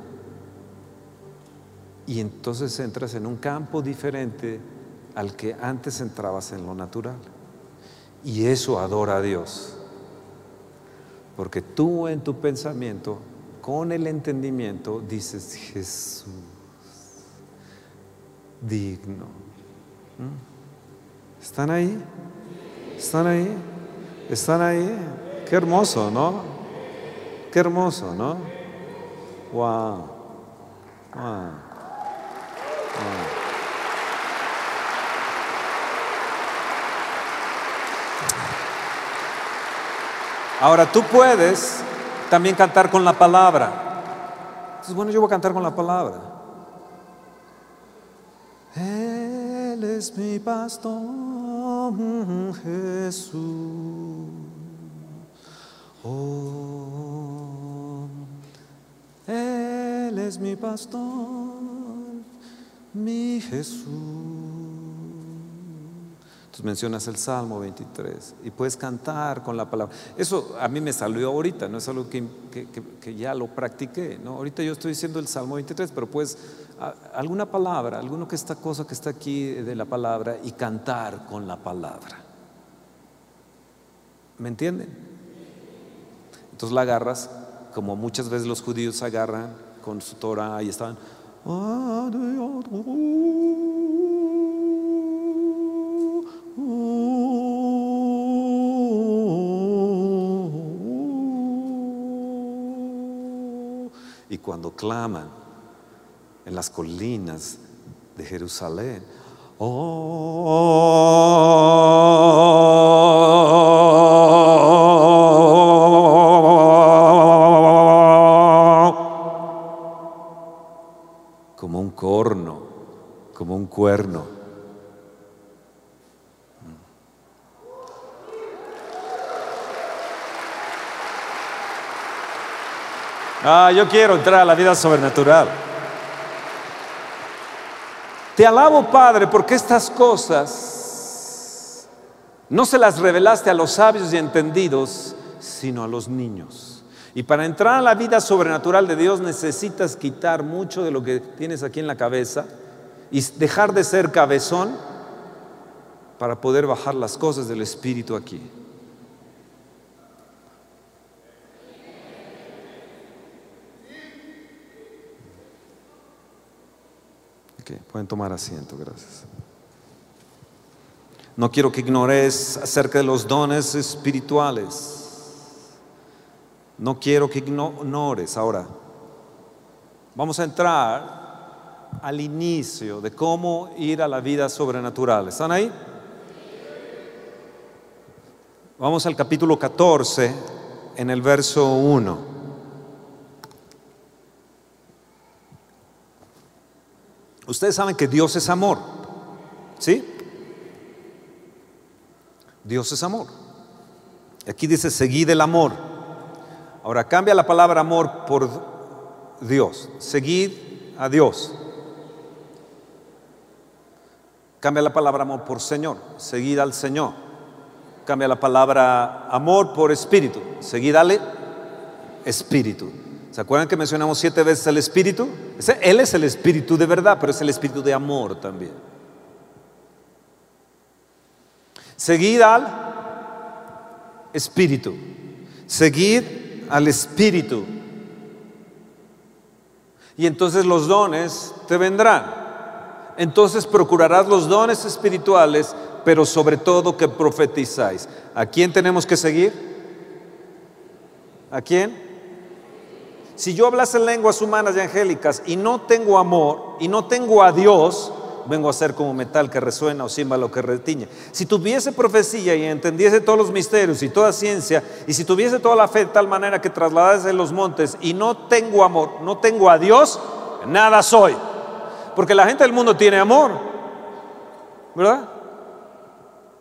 Y entonces entras en un campo diferente al que antes entrabas en lo natural. Y eso adora a Dios. Porque tú en tu pensamiento, con el entendimiento, dices, Jesús, digno. ¿Mm? ¿Están ahí? ¿Están ahí? ¿Están ahí? Qué hermoso, ¿no? Qué hermoso, ¿no? Wow. Wow. Ahora tú puedes también cantar con la palabra. Entonces, bueno, yo voy a cantar con la palabra. Él es mi pastor, Jesús. Oh, Mi pastor, mi Jesús mencionas el Salmo 23 y puedes cantar con la palabra. Eso a mí me salió ahorita, no es algo que, ya lo practiqué. ¿no? Ahorita yo estoy diciendo el Salmo 23, pero puedes alguna palabra, alguno que esta cosa que está aquí de la palabra y cantar con la palabra. ¿Me entienden? Entonces la agarras, como muchas veces los judíos agarran con su Torah y están. Y cuando claman en las colinas de Jerusalén, como Ah, yo quiero entrar a la vida sobrenatural. Te alabo, Padre, porque estas cosas no se las revelaste a los sabios y entendidos, sino a los niños. Y para entrar a la vida sobrenatural de Dios necesitas quitar mucho de lo que tienes aquí en la cabeza y dejar de ser cabezón para poder bajar las cosas del Espíritu aquí. Pueden tomar asiento, gracias. No quiero que ignores acerca de los dones espirituales. No quiero que ignores. Ahora, vamos a entrar al inicio de cómo ir a la vida sobrenatural. ¿Están ahí? Vamos al capítulo 14, en el verso 1. Ustedes saben que Dios es amor. ¿Sí? Dios es amor. Aquí dice, seguid el amor. Ahora cambia la palabra amor por Dios. Seguid a Dios. Cambia la palabra amor por Señor. Seguid al Señor. Cambia la palabra amor por espíritu. Seguid al espíritu. ¿Se acuerdan que mencionamos siete veces el Espíritu? Él es el Espíritu de verdad, pero es el Espíritu de amor también. Seguid al Espíritu. Seguid al Espíritu. Y entonces los dones te vendrán. Entonces procurarás los dones espirituales, pero sobre todo que profetizáis. ¿A quién tenemos que seguir? ¿A quién? Si yo hablase lenguas humanas y angélicas y no tengo amor y no tengo a Dios, vengo a ser como metal que resuena o címbalo que retiñe. Si tuviese profecía y entendiese todos los misterios y toda ciencia, y si tuviese toda la fe de tal manera que trasladase los montes y no tengo amor, no tengo a Dios, nada soy. Porque la gente del mundo tiene amor, ¿verdad?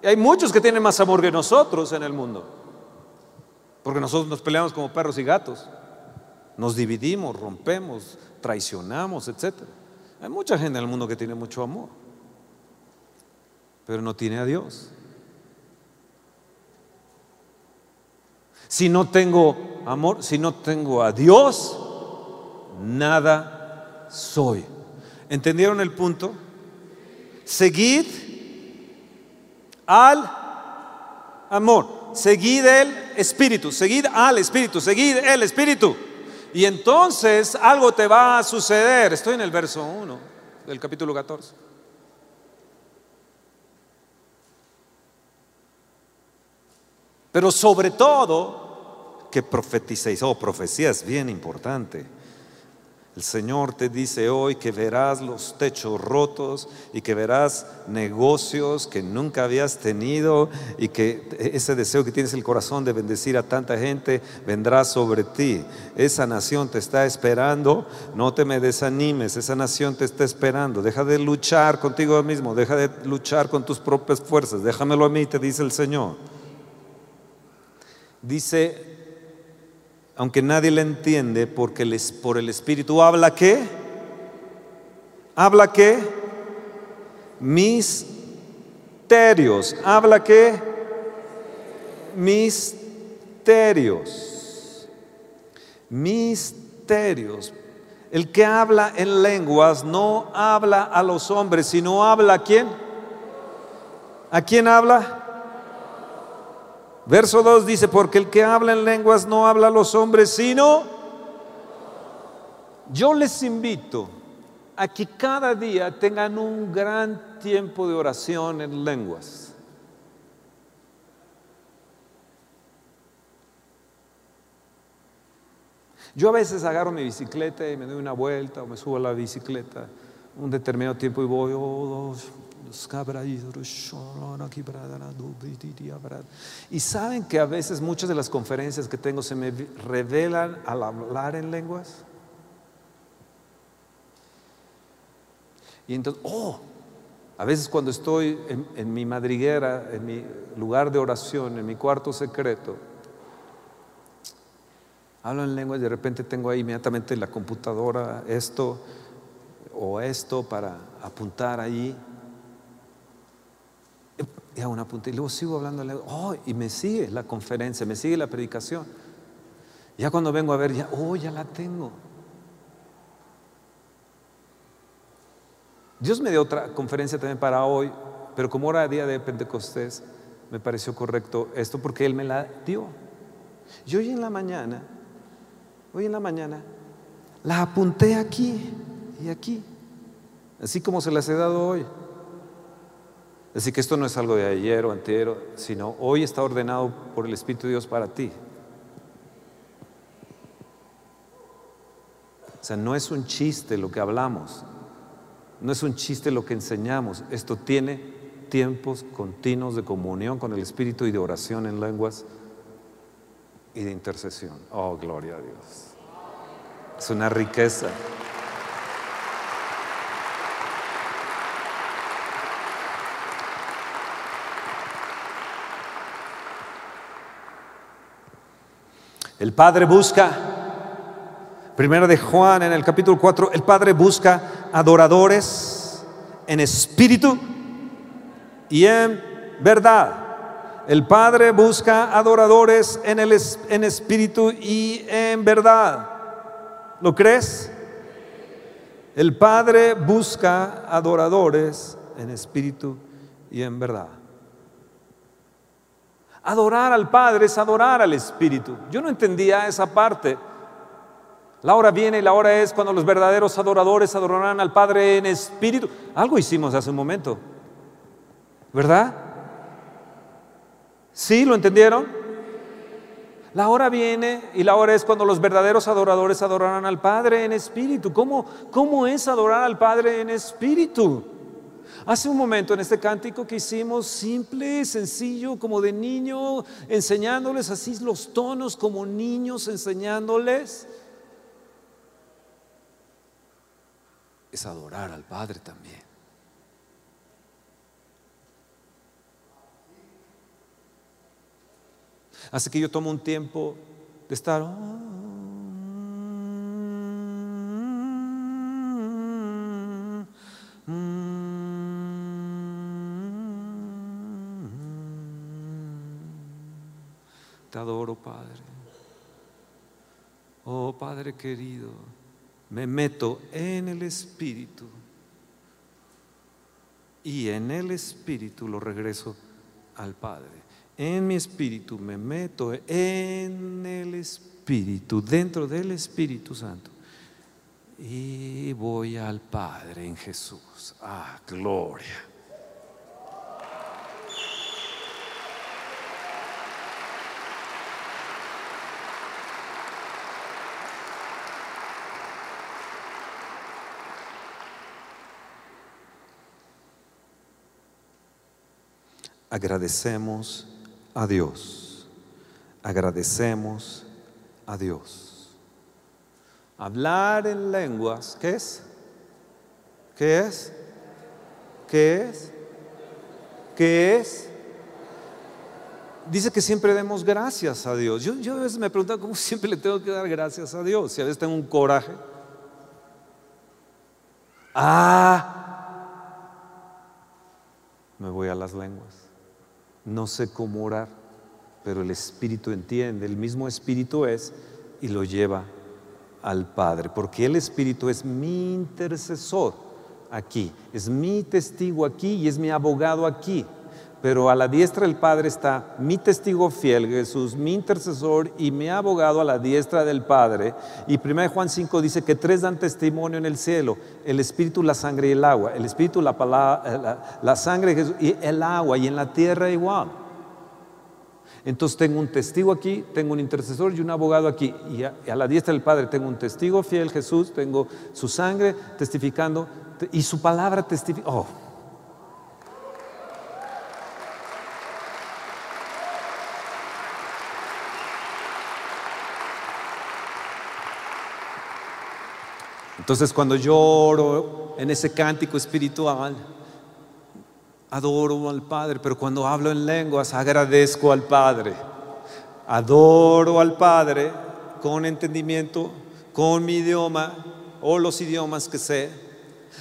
Y hay muchos que tienen más amor que nosotros en el mundo. Porque nosotros nos peleamos como perros y gatos. Nos dividimos, rompemos, traicionamos, etc. Hay mucha gente en el mundo que tiene mucho amor, pero no tiene a Dios. Si no tengo amor, si no tengo a Dios, nada soy. ¿Entendieron el punto? Seguid al amor, seguid el Espíritu, seguid al Espíritu, seguid el Espíritu. Y entonces algo te va a suceder. Estoy en el verso 1 del capítulo 14. Pero sobre todo, que profeticéis. Oh, profecía es bien importante. El Señor te dice hoy que verás los techos rotos y que verás negocios que nunca habías tenido y que ese deseo que tienes en el corazón de bendecir a tanta gente vendrá sobre ti. Esa nación te está esperando, no te me desanimes, esa nación te está esperando. Deja de luchar contigo mismo, deja de luchar con tus propias fuerzas, déjamelo a mí, te dice el Señor. Dice aunque nadie le entiende, porque por el Espíritu habla qué? Habla qué? Misterios. Habla qué? Misterios. Misterios. El que habla en lenguas no habla a los hombres, sino habla a quién? ¿A quién habla? Verso 2 dice, porque el que habla en lenguas no habla a los hombres, sino yo les invito a que cada día tengan un gran tiempo de oración en lenguas. Yo a veces agarro mi bicicleta y me doy una vuelta o me subo a la bicicleta un determinado tiempo y voy, oh, y saben que a veces muchas de las conferencias que tengo se me revelan al hablar en lenguas. Y entonces, oh, a veces cuando estoy en, mi madriguera, en mi lugar de oración, en mi cuarto secreto, hablo en lenguas y de repente tengo ahí inmediatamente la computadora, esto o esto para apuntar ahí y una punta. Y luego sigo hablando, oh, y me sigue la conferencia, me sigue la predicación. Ya cuando vengo a ver, ya, oh, ya la tengo. Dios me dio otra conferencia también para hoy, pero como era día de Pentecostés, me pareció correcto esto porque Él me la dio. Y hoy en la mañana, hoy en la mañana, la apunté aquí y aquí, así como se las he dado hoy. Así que esto no es algo de ayer o anterior, sino hoy está ordenado por el Espíritu de Dios para ti. O sea, no es un chiste lo que hablamos, no es un chiste lo que enseñamos, esto tiene tiempos continuos de comunión con el Espíritu y de oración en lenguas y de intercesión. Oh, gloria a Dios. Es una riqueza. El Padre busca, primero de Juan en el capítulo 4, el Padre busca adoradores en espíritu y en verdad. El Padre busca adoradores en, el, en espíritu y en verdad. ¿Lo crees? El Padre busca adoradores en espíritu y en verdad. Adorar al Padre es adorar al Espíritu. Yo no entendía esa parte. La hora viene y la hora es cuando los verdaderos adoradores adorarán al Padre en espíritu. Algo hicimos hace un momento. ¿Verdad? ¿Sí? ¿Lo entendieron? La hora viene y la hora es cuando los verdaderos adoradores adorarán al Padre en espíritu. ¿Cómo, cómo es adorar al Padre en espíritu? Hace un momento en este cántico que hicimos, simple, sencillo, como de niño, enseñándoles así los tonos como niños enseñándoles, es adorar al Padre también. Así que yo tomo un tiempo de estar... Te adoro, Padre. Oh, Padre querido, me meto en el Espíritu y en el Espíritu lo regreso al Padre en mi espíritu, me meto en el espíritu, dentro del Espíritu Santo. Y voy al Padre en Jesús. Ah, gloria. Agradecemos a Dios. Agradecemos a Dios. Hablar en lenguas, ¿qué es? ¿Qué es? ¿Qué es? ¿Qué es? Dice que siempre demos gracias a Dios. Yo, yo a veces me pregunto cómo siempre le tengo que dar gracias a Dios. Si a veces tengo un coraje. Ah, me voy a las lenguas no sé cómo orar, pero el Espíritu entiende, el mismo Espíritu es y lo lleva al Padre, porque el Espíritu es mi intercesor aquí, es mi testigo aquí y es mi abogado aquí pero a la diestra del Padre está mi testigo fiel, Jesús, mi intercesor y mi abogado a la diestra del Padre. Y 1 Juan 5 dice que tres dan testimonio en el cielo, el Espíritu, la sangre y el agua. El Espíritu, la, palabra, la, sangre Jesús y el agua, y en la tierra igual. Entonces tengo un testigo aquí, tengo un intercesor y un abogado aquí. Y a, a la diestra del Padre tengo un testigo fiel, Jesús, tengo su sangre testificando y su palabra testifica. Oh, Entonces cuando lloro en ese cántico espiritual, adoro al Padre, pero cuando hablo en lenguas, agradezco al Padre. Adoro al Padre con entendimiento, con mi idioma o los idiomas que sé.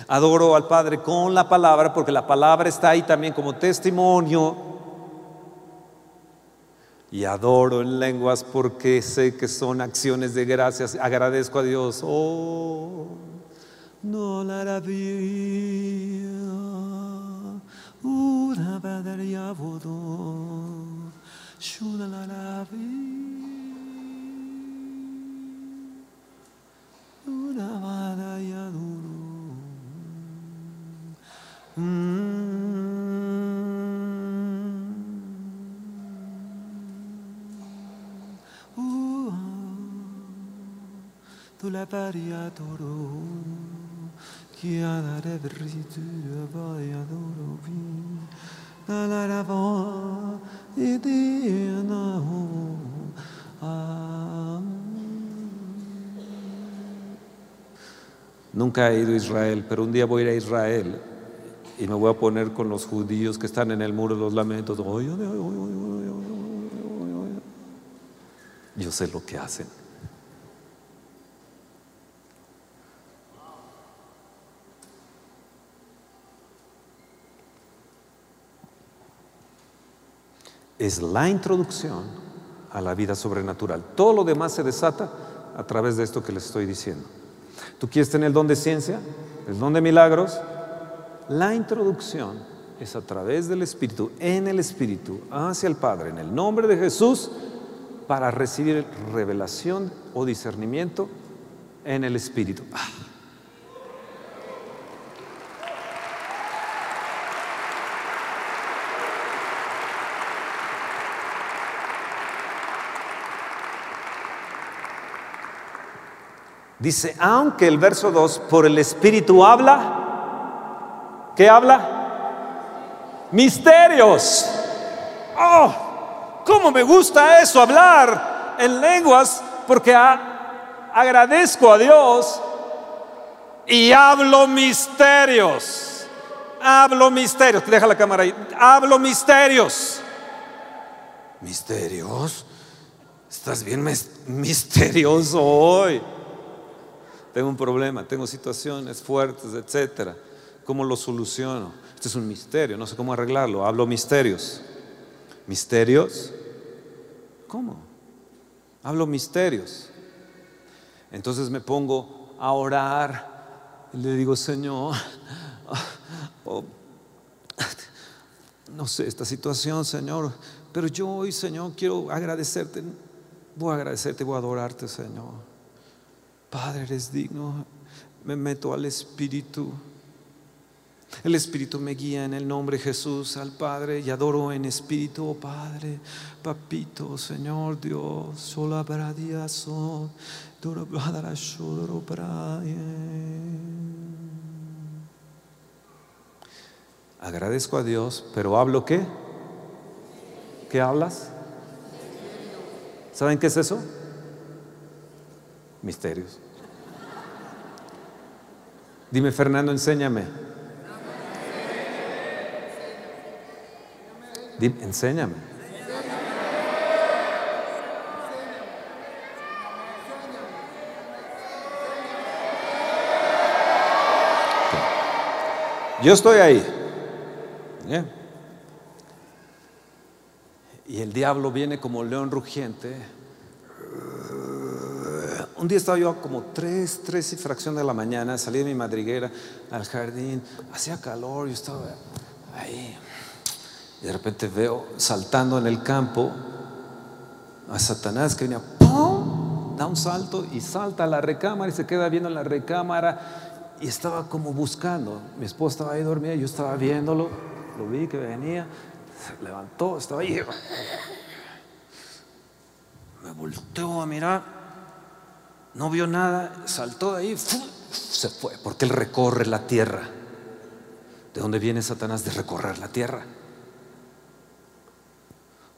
Adoro al Padre con la palabra, porque la palabra está ahí también como testimonio. Y adoro en lenguas porque sé que son acciones de gracias. Agradezco a Dios. Oh, no la vida. Una padaria vodo. Shuda la la Una duro. Nunca he ido a Israel, pero un día voy a ir a Israel y me voy a poner con los judíos que están en el muro de los lamentos. Yo sé lo que hacen. Es la introducción a la vida sobrenatural. Todo lo demás se desata a través de esto que les estoy diciendo. ¿Tú quieres tener el don de ciencia? ¿El don de milagros? La introducción es a través del Espíritu, en el Espíritu, hacia el Padre, en el nombre de Jesús, para recibir revelación o discernimiento en el Espíritu. Ah. Dice, aunque el verso 2, por el Espíritu habla, ¿qué habla? Misterios. Oh, cómo me gusta eso, hablar en lenguas, porque agradezco a Dios y hablo misterios. Hablo misterios. Deja la cámara ahí. Hablo misterios. Misterios. Estás bien misterioso hoy. Tengo un problema, tengo situaciones fuertes, etcétera. ¿Cómo lo soluciono? Este es un misterio, no sé cómo arreglarlo. Hablo misterios. ¿Misterios? ¿Cómo? Hablo misterios. Entonces me pongo a orar y le digo, Señor, *laughs* oh, no sé esta situación, Señor, pero yo hoy, Señor, quiero agradecerte. Voy a agradecerte, voy a adorarte, Señor. Padre, eres digno. Me meto al Espíritu. El Espíritu me guía en el nombre de Jesús al Padre y adoro en Espíritu, oh Padre, Papito, Señor Dios, sola para Agradezco a Dios, pero hablo qué? ¿Qué hablas? ¿Saben qué es eso? Misterios. Dime, Fernando, enséñame. enséñame. Yo estoy ahí. Y el diablo viene como león rugiente. Un día estaba yo como tres, tres y fracción de la mañana, salí de mi madriguera al jardín, hacía calor, yo estaba ahí. Y de repente veo saltando en el campo a Satanás que venía, ¡pum! da un salto y salta a la recámara y se queda viendo en la recámara y estaba como buscando. Mi esposa estaba ahí dormida, yo estaba viéndolo, lo vi que venía, se levantó, estaba ahí. *laughs* Me volteó a mirar, no vio nada, saltó de ahí, se fue, porque él recorre la tierra. ¿De dónde viene Satanás? De recorrer la tierra.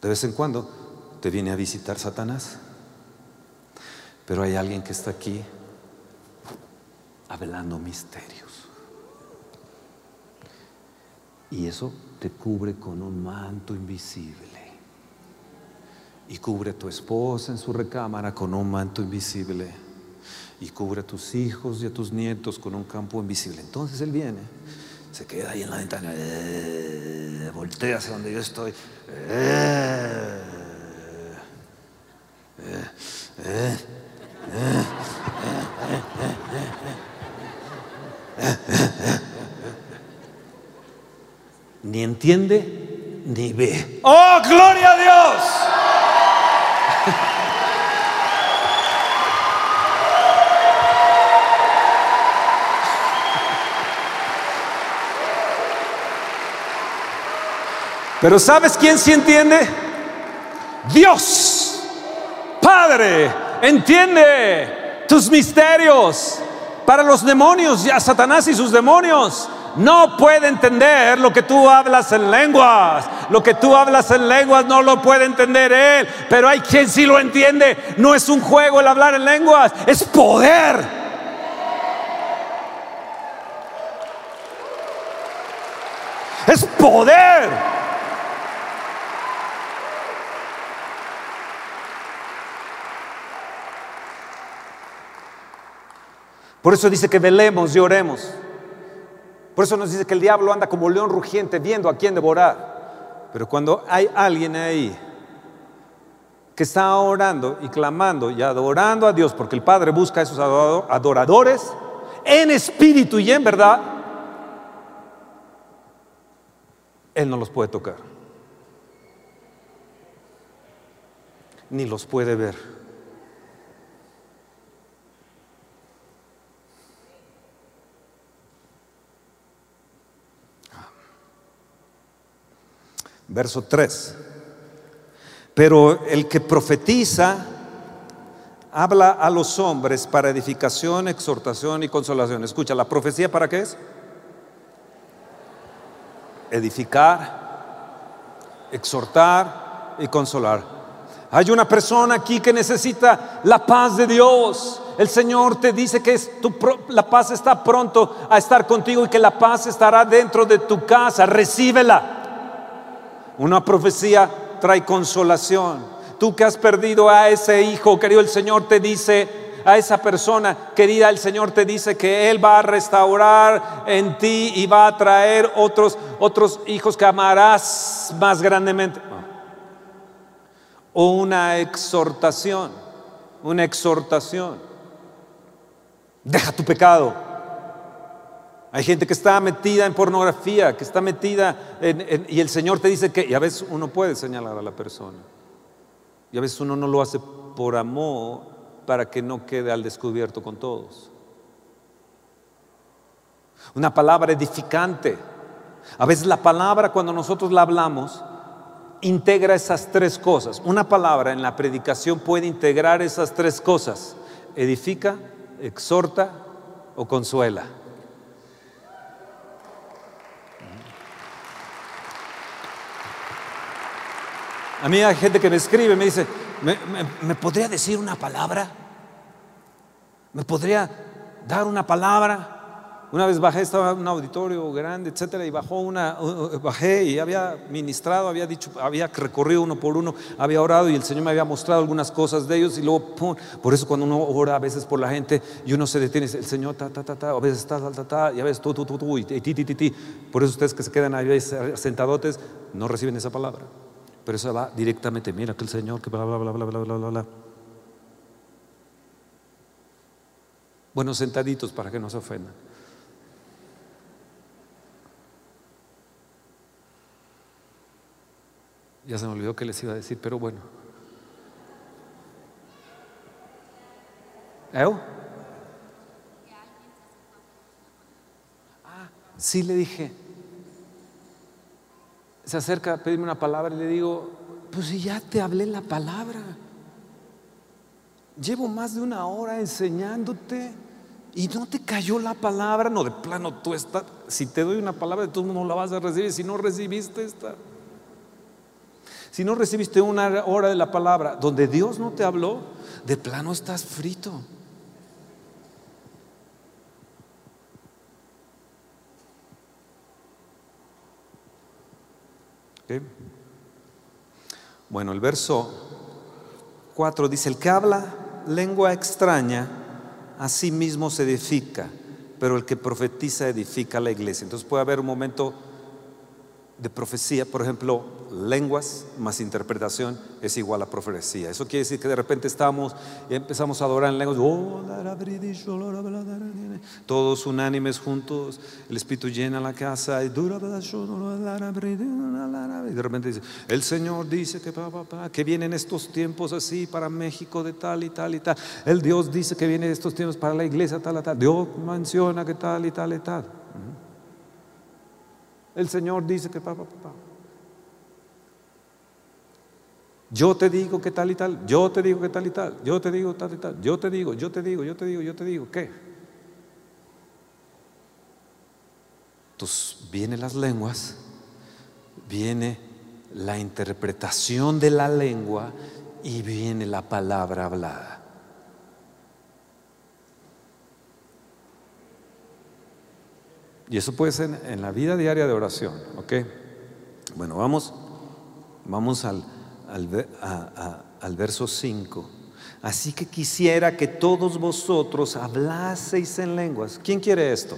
De vez en cuando te viene a visitar Satanás. Pero hay alguien que está aquí hablando misterios. Y eso te cubre con un manto invisible. Y cubre a tu esposa en su recámara con un manto invisible. Y cubre a tus hijos y a tus nietos con un campo invisible. Entonces Él viene se queda ahí en la ventana, eh, voltea hacia donde yo estoy. Eh, eh, ni entiende ni ve. ¡Oh, gloria a Dios! Pero ¿sabes quién sí entiende? Dios, Padre, entiende tus misterios. Para los demonios, ya Satanás y sus demonios, no puede entender lo que tú hablas en lenguas. Lo que tú hablas en lenguas no lo puede entender él. Pero hay quien sí lo entiende. No es un juego el hablar en lenguas, es poder. Es poder. Por eso dice que velemos y oremos. Por eso nos dice que el diablo anda como león rugiente viendo a quién devorar. Pero cuando hay alguien ahí que está orando y clamando y adorando a Dios, porque el Padre busca a esos adoradores en espíritu y en verdad, Él no los puede tocar, ni los puede ver. Verso 3. Pero el que profetiza habla a los hombres para edificación, exhortación y consolación. Escucha, ¿la profecía para qué es? edificar, exhortar y consolar. Hay una persona aquí que necesita la paz de Dios. El Señor te dice que la paz está pronto a estar contigo y que la paz estará dentro de tu casa. Recíbela. Una profecía trae consolación. Tú que has perdido a ese hijo, querido, el Señor te dice, a esa persona querida, el Señor te dice que Él va a restaurar en ti y va a traer otros, otros hijos que amarás más grandemente. Una exhortación, una exhortación. Deja tu pecado. Hay gente que está metida en pornografía, que está metida en, y el Señor te dice que, y a veces uno puede señalar a la persona, y a veces uno no lo hace por amor, para que no quede al descubierto con todos. Una palabra edificante. A veces la palabra cuando nosotros la hablamos integra esas tres cosas. Una palabra en la predicación puede integrar esas tres cosas. Edifica, exhorta o consuela. A mí hay gente que me escribe, me dice, ¿me, podría decir una palabra? ¿Me podría dar una palabra? Una vez bajé, estaba en un auditorio grande, etcétera, y bajó una, bajé y había ministrado, había dicho, había recorrido uno por uno, había orado y el Señor me había mostrado algunas cosas de ellos y luego, por eso cuando uno ora a veces por la gente y uno se detiene, el Señor, ta, ta, ta, ta, a veces ta, ta, ta, ta, y a veces tú, tú, tú, tú, y ti, ti, ti, ti. Por eso ustedes que se quedan ahí sentadotes no reciben esa palabra. Pero eso va directamente, mira que el Señor, que bla, bla, bla, bla, bla, bla, bla, bla. Bueno, sentaditos para que no se ofendan. Ya se me olvidó que les iba a decir, pero bueno. ¿Eh? Ah, sí le dije se acerca a pedirme una palabra y le digo, pues si ya te hablé la palabra, llevo más de una hora enseñándote y no te cayó la palabra, no, de plano tú estás, si te doy una palabra, todo no la vas a recibir, si no recibiste esta. Si no recibiste una hora de la palabra donde Dios no te habló, de plano estás frito. Bueno, el verso 4 dice, el que habla lengua extraña, a sí mismo se edifica, pero el que profetiza edifica la iglesia. Entonces puede haber un momento de profecía, por ejemplo, lenguas más interpretación es igual a profecía. Eso quiere decir que de repente estamos y empezamos a adorar en lenguas, todos unánimes juntos, el Espíritu llena la casa y de repente dice, el Señor dice que, que vienen estos tiempos así para México de tal y tal y tal. El Dios dice que vienen estos tiempos para la iglesia tal y tal. Dios menciona que tal y tal y tal. El Señor dice que papá, papá. Yo te digo que tal y tal, yo te digo que tal y tal, yo te digo tal y tal, yo te digo, yo te digo, yo te digo, yo te digo, ¿qué? Entonces vienen las lenguas, viene la interpretación de la lengua y viene la palabra hablada. Y eso puede ser en la vida diaria de oración, ¿ok? Bueno, vamos, vamos al, al, verso 5. Así que quisiera que todos vosotros hablaseis en lenguas. ¿Quién quiere esto?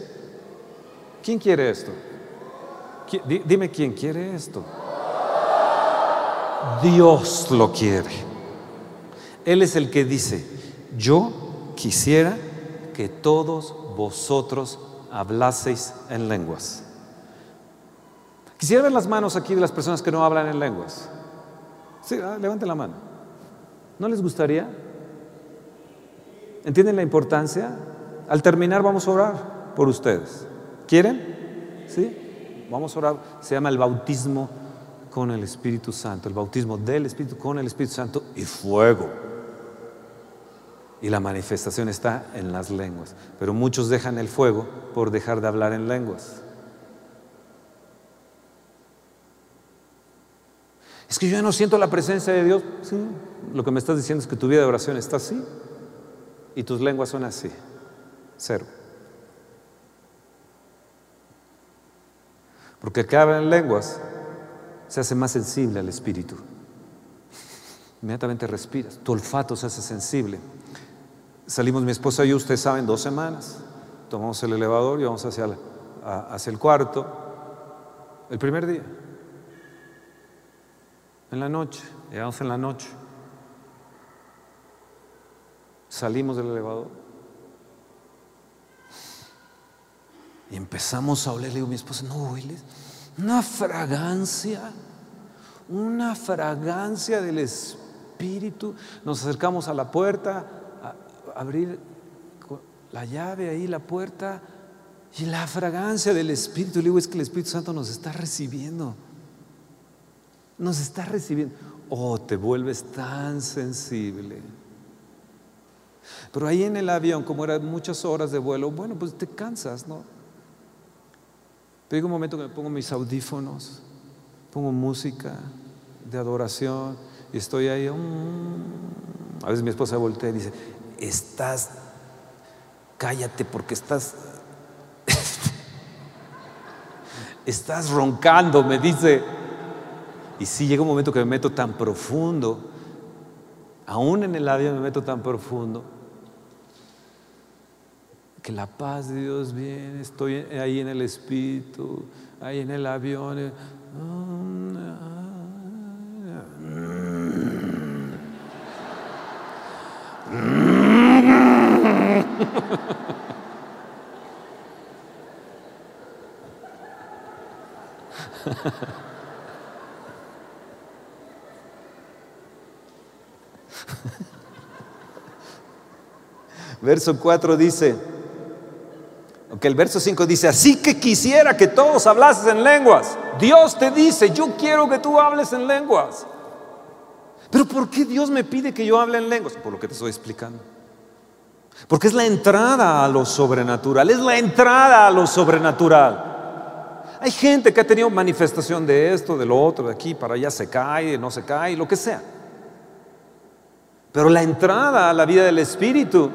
¿Quién quiere esto? Dime quién quiere esto. Dios lo quiere. Él es el que dice, yo quisiera que todos vosotros hablaseis en lenguas. Quisiera ver las manos aquí de las personas que no hablan en lenguas. Sí, ah, levanten la mano. ¿No les gustaría? ¿Entienden la importancia? Al terminar vamos a orar por ustedes. ¿Quieren? ¿Sí? Vamos a orar. Se llama el bautismo con el Espíritu Santo, el bautismo del Espíritu con el Espíritu Santo y fuego y la manifestación está en las lenguas. Pero muchos dejan el fuego por dejar de hablar en lenguas. Es que yo no siento la presencia de Dios. Sí, lo que me estás diciendo es que tu vida de oración está así y tus lenguas son así. Cero. Porque el que habla en lenguas se hace más sensible al espíritu. Inmediatamente respiras, tu olfato se hace sensible. Salimos mi esposa y yo, ustedes saben, dos semanas. Tomamos el elevador y vamos hacia el, hacia el cuarto. El primer día. En la noche, llegamos en la noche. Salimos del elevador. Y empezamos a oler, le digo a mi esposa, no hueles. Una fragancia, una fragancia del Espíritu. Nos acercamos a la puerta, a abrir la llave ahí, la puerta, y la fragancia del Espíritu. Le digo, es que el Espíritu Santo nos está recibiendo. Nos está recibiendo. Oh, te vuelves tan sensible. Pero ahí en el avión, como eran muchas horas de vuelo, bueno, pues te cansas, ¿no? Pero llega un momento que me pongo mis audífonos, pongo música de adoración y estoy ahí. Mm". a veces mi esposa voltea y dice, estás, cállate porque estás, *laughs* estás roncando, me dice. Y sí, llega un momento que me meto tan profundo, aún en el avión me meto tan profundo, que la paz de Dios viene, estoy ahí en el espíritu, ahí en el avión. *laughs* Verso 4 dice, que el verso 5 dice, así que quisiera que todos hablases en lenguas. Dios te dice, yo quiero que tú hables en lenguas. Pero ¿por qué Dios me pide que yo hable en lenguas? Por lo que te estoy explicando. Porque es la entrada a lo sobrenatural, es la entrada a lo sobrenatural. Hay gente que ha tenido manifestación de esto, de lo otro, de aquí para allá se cae, no se cae, lo que sea. Pero la entrada a la vida del Espíritu,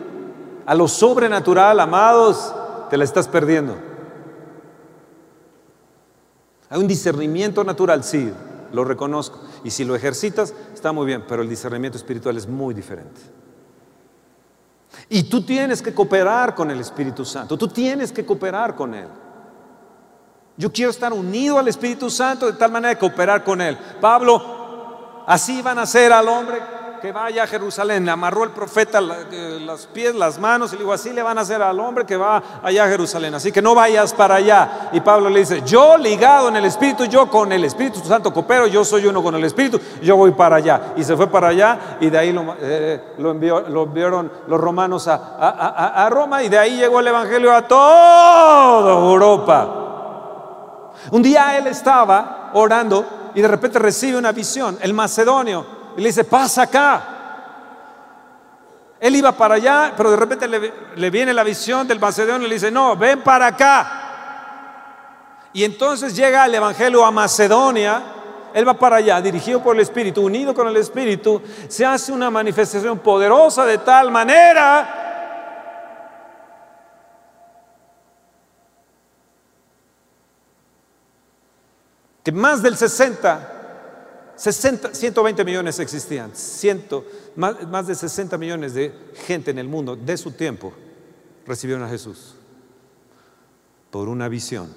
a lo sobrenatural, amados, te la estás perdiendo. Hay un discernimiento natural, sí, lo reconozco. Y si lo ejercitas, está muy bien, pero el discernimiento espiritual es muy diferente. Y tú tienes que cooperar con el Espíritu Santo, tú tienes que cooperar con Él. Yo quiero estar unido al Espíritu Santo de tal manera de cooperar con Él. Pablo, así van a ser al hombre que vaya a Jerusalén. Le amarró el profeta los pies, las manos y le dijo, así le van a hacer al hombre que va allá a Jerusalén. Así que no vayas para allá. Y Pablo le dice, yo ligado en el Espíritu, yo con el Espíritu Santo coopero, yo soy uno con el Espíritu, yo voy para allá. Y se fue para allá y de ahí lo, eh, envió, lo enviaron los romanos a, a Roma y de ahí llegó el Evangelio a toda Europa. Un día él estaba orando y de repente recibe una visión, el macedonio y le dice, pasa acá. Él iba para allá, pero de repente le, viene la visión del macedonio y le dice, no, ven para acá. Y entonces llega el Evangelio a Macedonia, él va para allá, dirigido por el Espíritu, unido con el Espíritu, se hace una manifestación poderosa de tal manera que más del 60 60, 120 millones existían, más, de 60 millones de gente en el mundo de su tiempo recibieron a Jesús por una visión,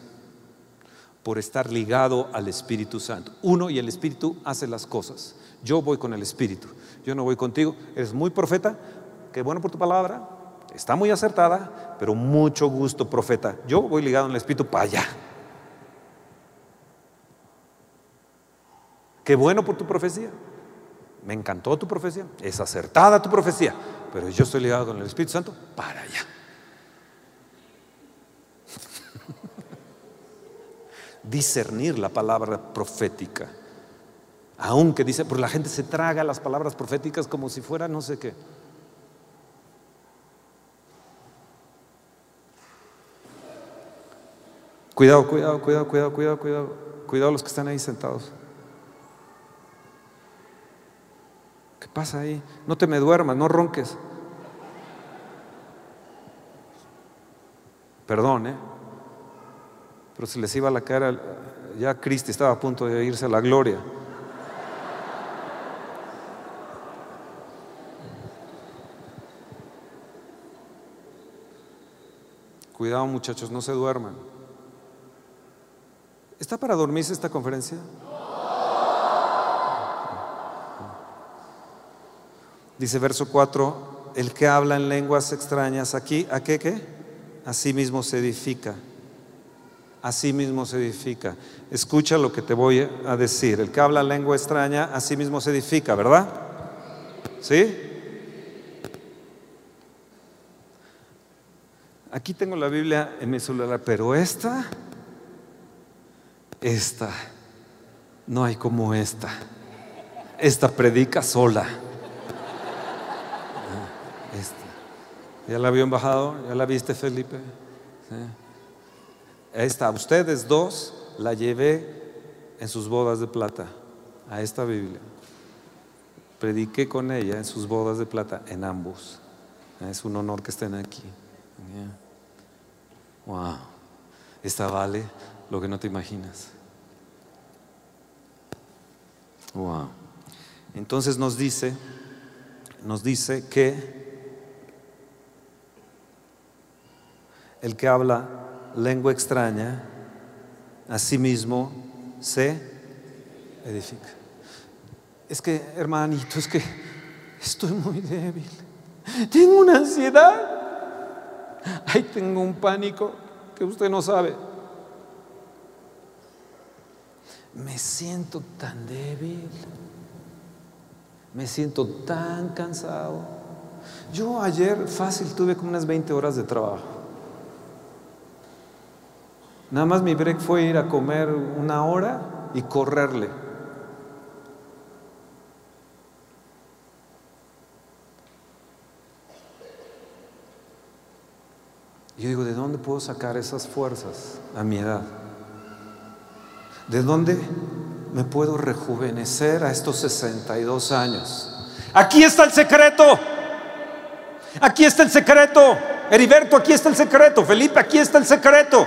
por estar ligado al Espíritu Santo. Uno y el Espíritu hace las cosas. Yo voy con el Espíritu, yo no voy contigo. Eres muy profeta, qué bueno por tu palabra, está muy acertada, pero mucho gusto profeta. Yo voy ligado el Espíritu para allá. Qué bueno por tu profecía. Me encantó tu profecía. Es acertada tu profecía. Pero yo estoy ligado con el Espíritu Santo para allá. *laughs* Discernir la palabra profética. Aunque dice, porque la gente se traga las palabras proféticas como si fuera no sé qué. Cuidado, cuidado, cuidado, cuidado, cuidado, cuidado. Cuidado los que están ahí sentados. Pasa ahí? No te me duermas, no ronques. Perdón, ¿eh? Pero se les iba la cara, ya Cristi estaba a punto de irse a la gloria. Cuidado muchachos, no se duerman. ¿Está para dormirse esta conferencia? Dice verso 4, el que habla en lenguas extrañas aquí, ¿a qué qué? Así mismo se edifica. Así mismo se edifica. Escucha lo que te voy a decir. El que habla lengua extraña, así mismo se edifica, ¿verdad? ¿Sí? Aquí tengo la Biblia en mi celular, pero esta, esta, no hay como esta. Esta predica sola. ¿Ya la vio embajador? ¿Ya la viste, Felipe? Esta, ustedes dos, la llevé en sus bodas de plata, a esta Biblia. Prediqué con ella en sus bodas de plata, en ambos. Es un honor que estén aquí. Wow. Esta vale lo que no te imaginas. Wow. Entonces nos dice, nos dice que el que habla lengua extraña, a sí mismo se edifica. Es que, hermanito, es que estoy muy débil. Tengo una ansiedad. Ay, tengo un pánico que usted no sabe. Me siento tan débil. Me siento tan cansado. Yo ayer fácil tuve como unas 20 horas de trabajo. Nada más mi break fue ir a comer una hora y correrle. Yo digo, ¿de dónde puedo sacar esas fuerzas a mi edad? ¿De dónde me puedo rejuvenecer a estos 62 años? Aquí está el secreto. Aquí está el secreto. Heriberto, aquí está el secreto. Felipe, aquí está el secreto.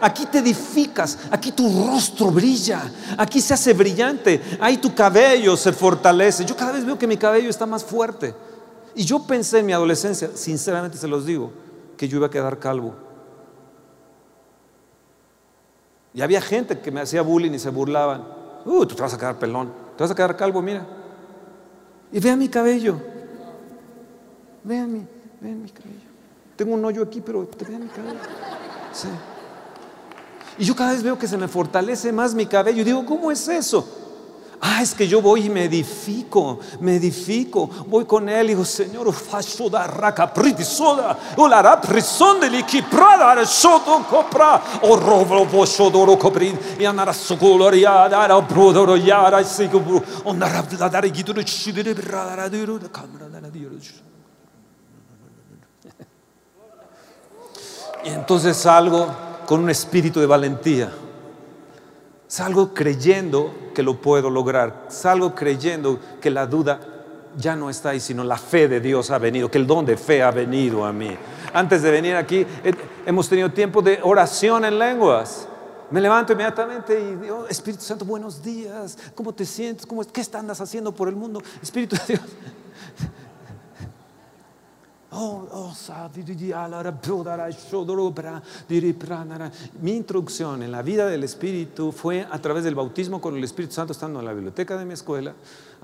Aquí te edificas, aquí tu rostro brilla, aquí se hace brillante, ahí tu cabello se fortalece. Yo cada vez veo que mi cabello está más fuerte. Y yo pensé en mi adolescencia, sinceramente se los digo, que yo iba a quedar calvo. Y había gente que me hacía bullying y se burlaban. Uh, tú te vas a quedar pelón, te vas a quedar calvo, mira. Y vean mi cabello. Vean mi, vean mi cabello. Tengo un hoyo aquí, pero vean mi cabello. Sí. Y yo cada vez veo que se me fortalece más mi cabello. Y digo, ¿cómo es eso? Ah, es que yo voy y me edifico, me edifico. Voy con él y digo, Señor, faccio da raca soda, o la rap risonde li ki prada soto copra, o rovo posso doro coprin, e andare a socolo riada, era brodoro yara, e si cubru, andare a dare giduro cidere brada, diro, da camera da dio. Y entonces salgo con un espíritu de valentía. Salgo creyendo que lo puedo lograr. Salgo creyendo que la duda ya no está ahí, sino la fe de Dios ha venido, que el don de fe ha venido a mí. Antes de venir aquí hemos tenido tiempo de oración en lenguas. Me levanto inmediatamente y digo, Espíritu Santo, buenos días. ¿Cómo te sientes? ¿Cómo, ¿Qué estás haciendo por el mundo? Espíritu de Dios. Mi introducción en la vida del Espíritu fue a través del bautismo con el Espíritu Santo estando en la biblioteca de mi escuela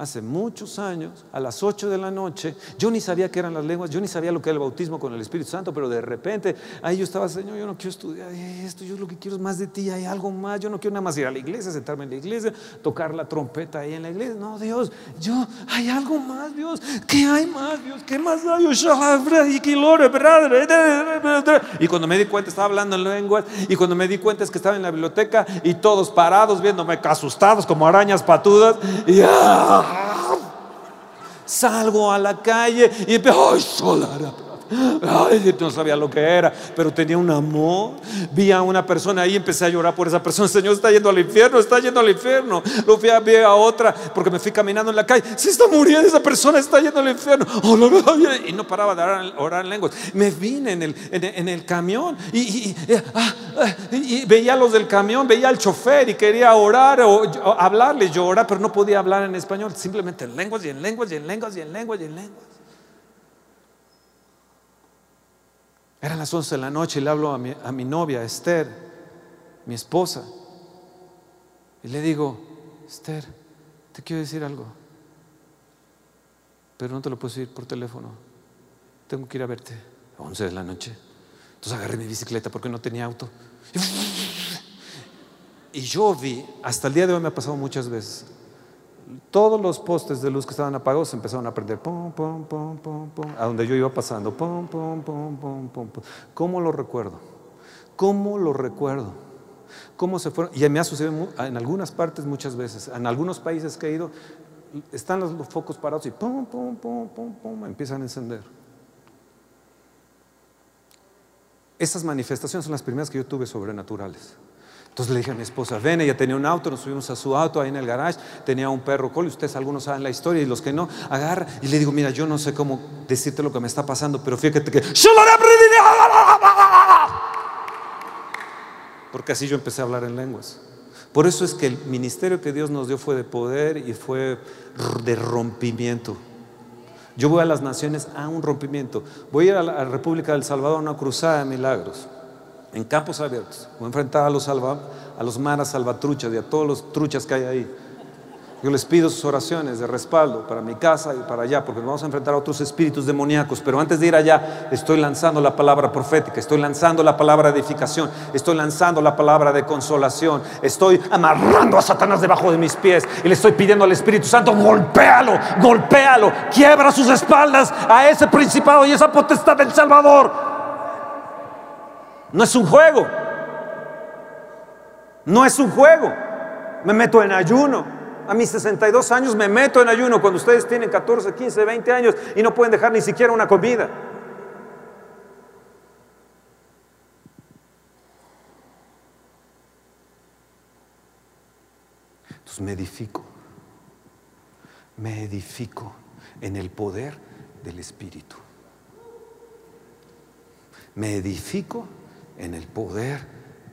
hace muchos años, a las 8 de la noche. Yo ni sabía qué eran las lenguas, yo ni sabía lo que era el bautismo con el Espíritu Santo, pero de repente ahí yo estaba, Señor, yo no quiero estudiar esto, yo lo que quiero es más de ti, hay algo más, yo no quiero nada más ir a la iglesia, sentarme en la iglesia, tocar la trompeta ahí en la iglesia. No, Dios, yo, hay algo más, Dios, ¿qué hay más, Dios? ¿Qué más hay? Y cuando me di cuenta estaba hablando en lenguas y cuando me di cuenta es que estaba en la biblioteca y todos parados viéndome asustados como arañas patudas y ¡ah! Salgo a la calle y empiezo, Ay, no sabía lo que era, pero tenía un amor. Vi a una persona ahí, empecé a llorar por esa persona. Señor está yendo al infierno, está yendo al infierno. Lo fui a ver a otra porque me fui caminando en la calle. Se está muriendo esa persona, está yendo al infierno. Oh, y no paraba de orar, en lenguas. Me vine en el, en, el camión y, ah, ah, y, veía a los del camión, veía al chofer y quería orar o, hablarle, llorar, pero no podía hablar en español. Simplemente en lenguas y en lenguas y en lenguas y en lenguas y en lenguas. Eran las 11 de la noche y le hablo a mi, a mi novia, Esther, mi esposa. Y le digo, Esther, te quiero decir algo, pero no te lo puedo decir por teléfono. Tengo que ir a verte a 11 de la noche. Entonces agarré mi bicicleta porque no tenía auto. Y yo vi, hasta el día de hoy me ha pasado muchas veces, todos los postes de luz que estaban apagados empezaron a prender, pum, pum, pum, pum, pum, a donde yo iba pasando, pum, pum, pum, pum, pum. ¿Cómo lo recuerdo? ¿Cómo lo recuerdo? ¿Cómo se fueron? Y me ha sucedido en algunas partes muchas veces, en algunos países que he ido, están los, focos parados y pum, pum, pum, pum, pum, empiezan a encender. Esas manifestaciones son las primeras que yo tuve sobrenaturales. Entonces le dije a mi esposa, ven, ella tenía un auto, nos subimos a su auto ahí en el garage, tenía un perro col, ustedes algunos saben la historia y los que no, agarra y le digo, mira, yo no sé cómo decirte lo que me está pasando, pero fíjate que... Porque así yo empecé a hablar en lenguas. Por eso es que el ministerio que Dios nos dio fue de poder y fue de rompimiento. Yo voy a las naciones a un rompimiento. Voy a ir a la República del Salvador a una cruzada de milagros en campos abiertos. Voy a enfrentar a los, salva, maras salvatruchas y a todos los truchas que hay ahí. Yo les pido sus oraciones de respaldo para mi casa y para allá, porque vamos a enfrentar a otros espíritus demoníacos. Pero antes de ir allá, estoy lanzando la palabra profética, estoy lanzando la palabra de edificación, estoy lanzando la palabra de consolación, estoy amarrando a Satanás debajo de mis pies y le estoy pidiendo al Espíritu Santo, golpéalo, golpéalo, quiebra sus espaldas a ese principado y esa potestad del Salvador. No es un juego. No es un juego. Me meto en ayuno. A mis 62 años me meto en ayuno cuando ustedes tienen 14, 15, 20 años y no pueden dejar ni siquiera una comida. Entonces me edifico. Me edifico en el poder del Espíritu. Me edifico en el poder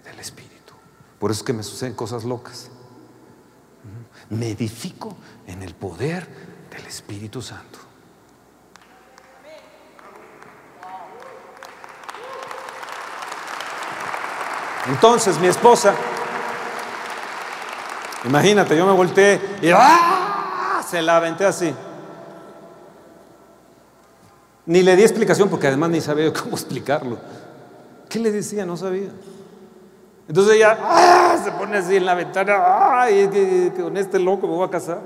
del Espíritu. Por eso es que me suceden cosas locas. Me edifico en el poder del Espíritu Santo. Entonces mi esposa, imagínate, yo me volteé y ¡ah! se la aventé así. Ni le di explicación porque además ni sabía cómo *laughs* explicarlo. ¿Qué le decía? No sabía. Entonces ella ¡ah! se pone así en la ventana, con este loco me voy a casar.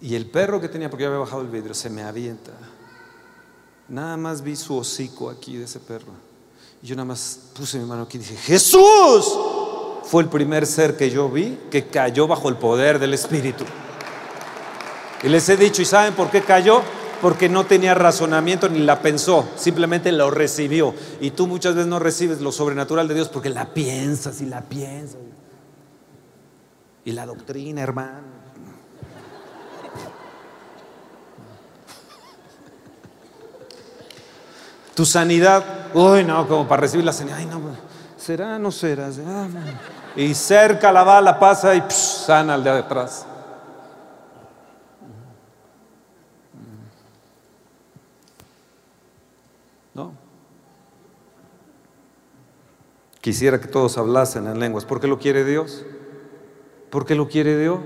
Y el perro que tenía, porque yo había bajado el vidrio, se me avienta. Nada más vi su hocico aquí de ese perro. Y yo nada más puse mi mano aquí y dije, Jesús. Fue el primer ser que yo vi que cayó bajo el poder del Espíritu. Y les he dicho, ¿y saben por qué cayó? Porque no tenía razonamiento ni la pensó, simplemente lo recibió. Y tú muchas veces no recibes lo sobrenatural de Dios porque la piensas y la piensas. Y la doctrina, hermano. Tu sanidad, uy, no, como para recibir la sanidad, ay, no, será, no será. y cerca la bala pasa y sana al de atrás. Quisiera que todos hablasen en lenguas. ¿Por qué lo quiere Dios? ¿Por qué lo quiere Dios?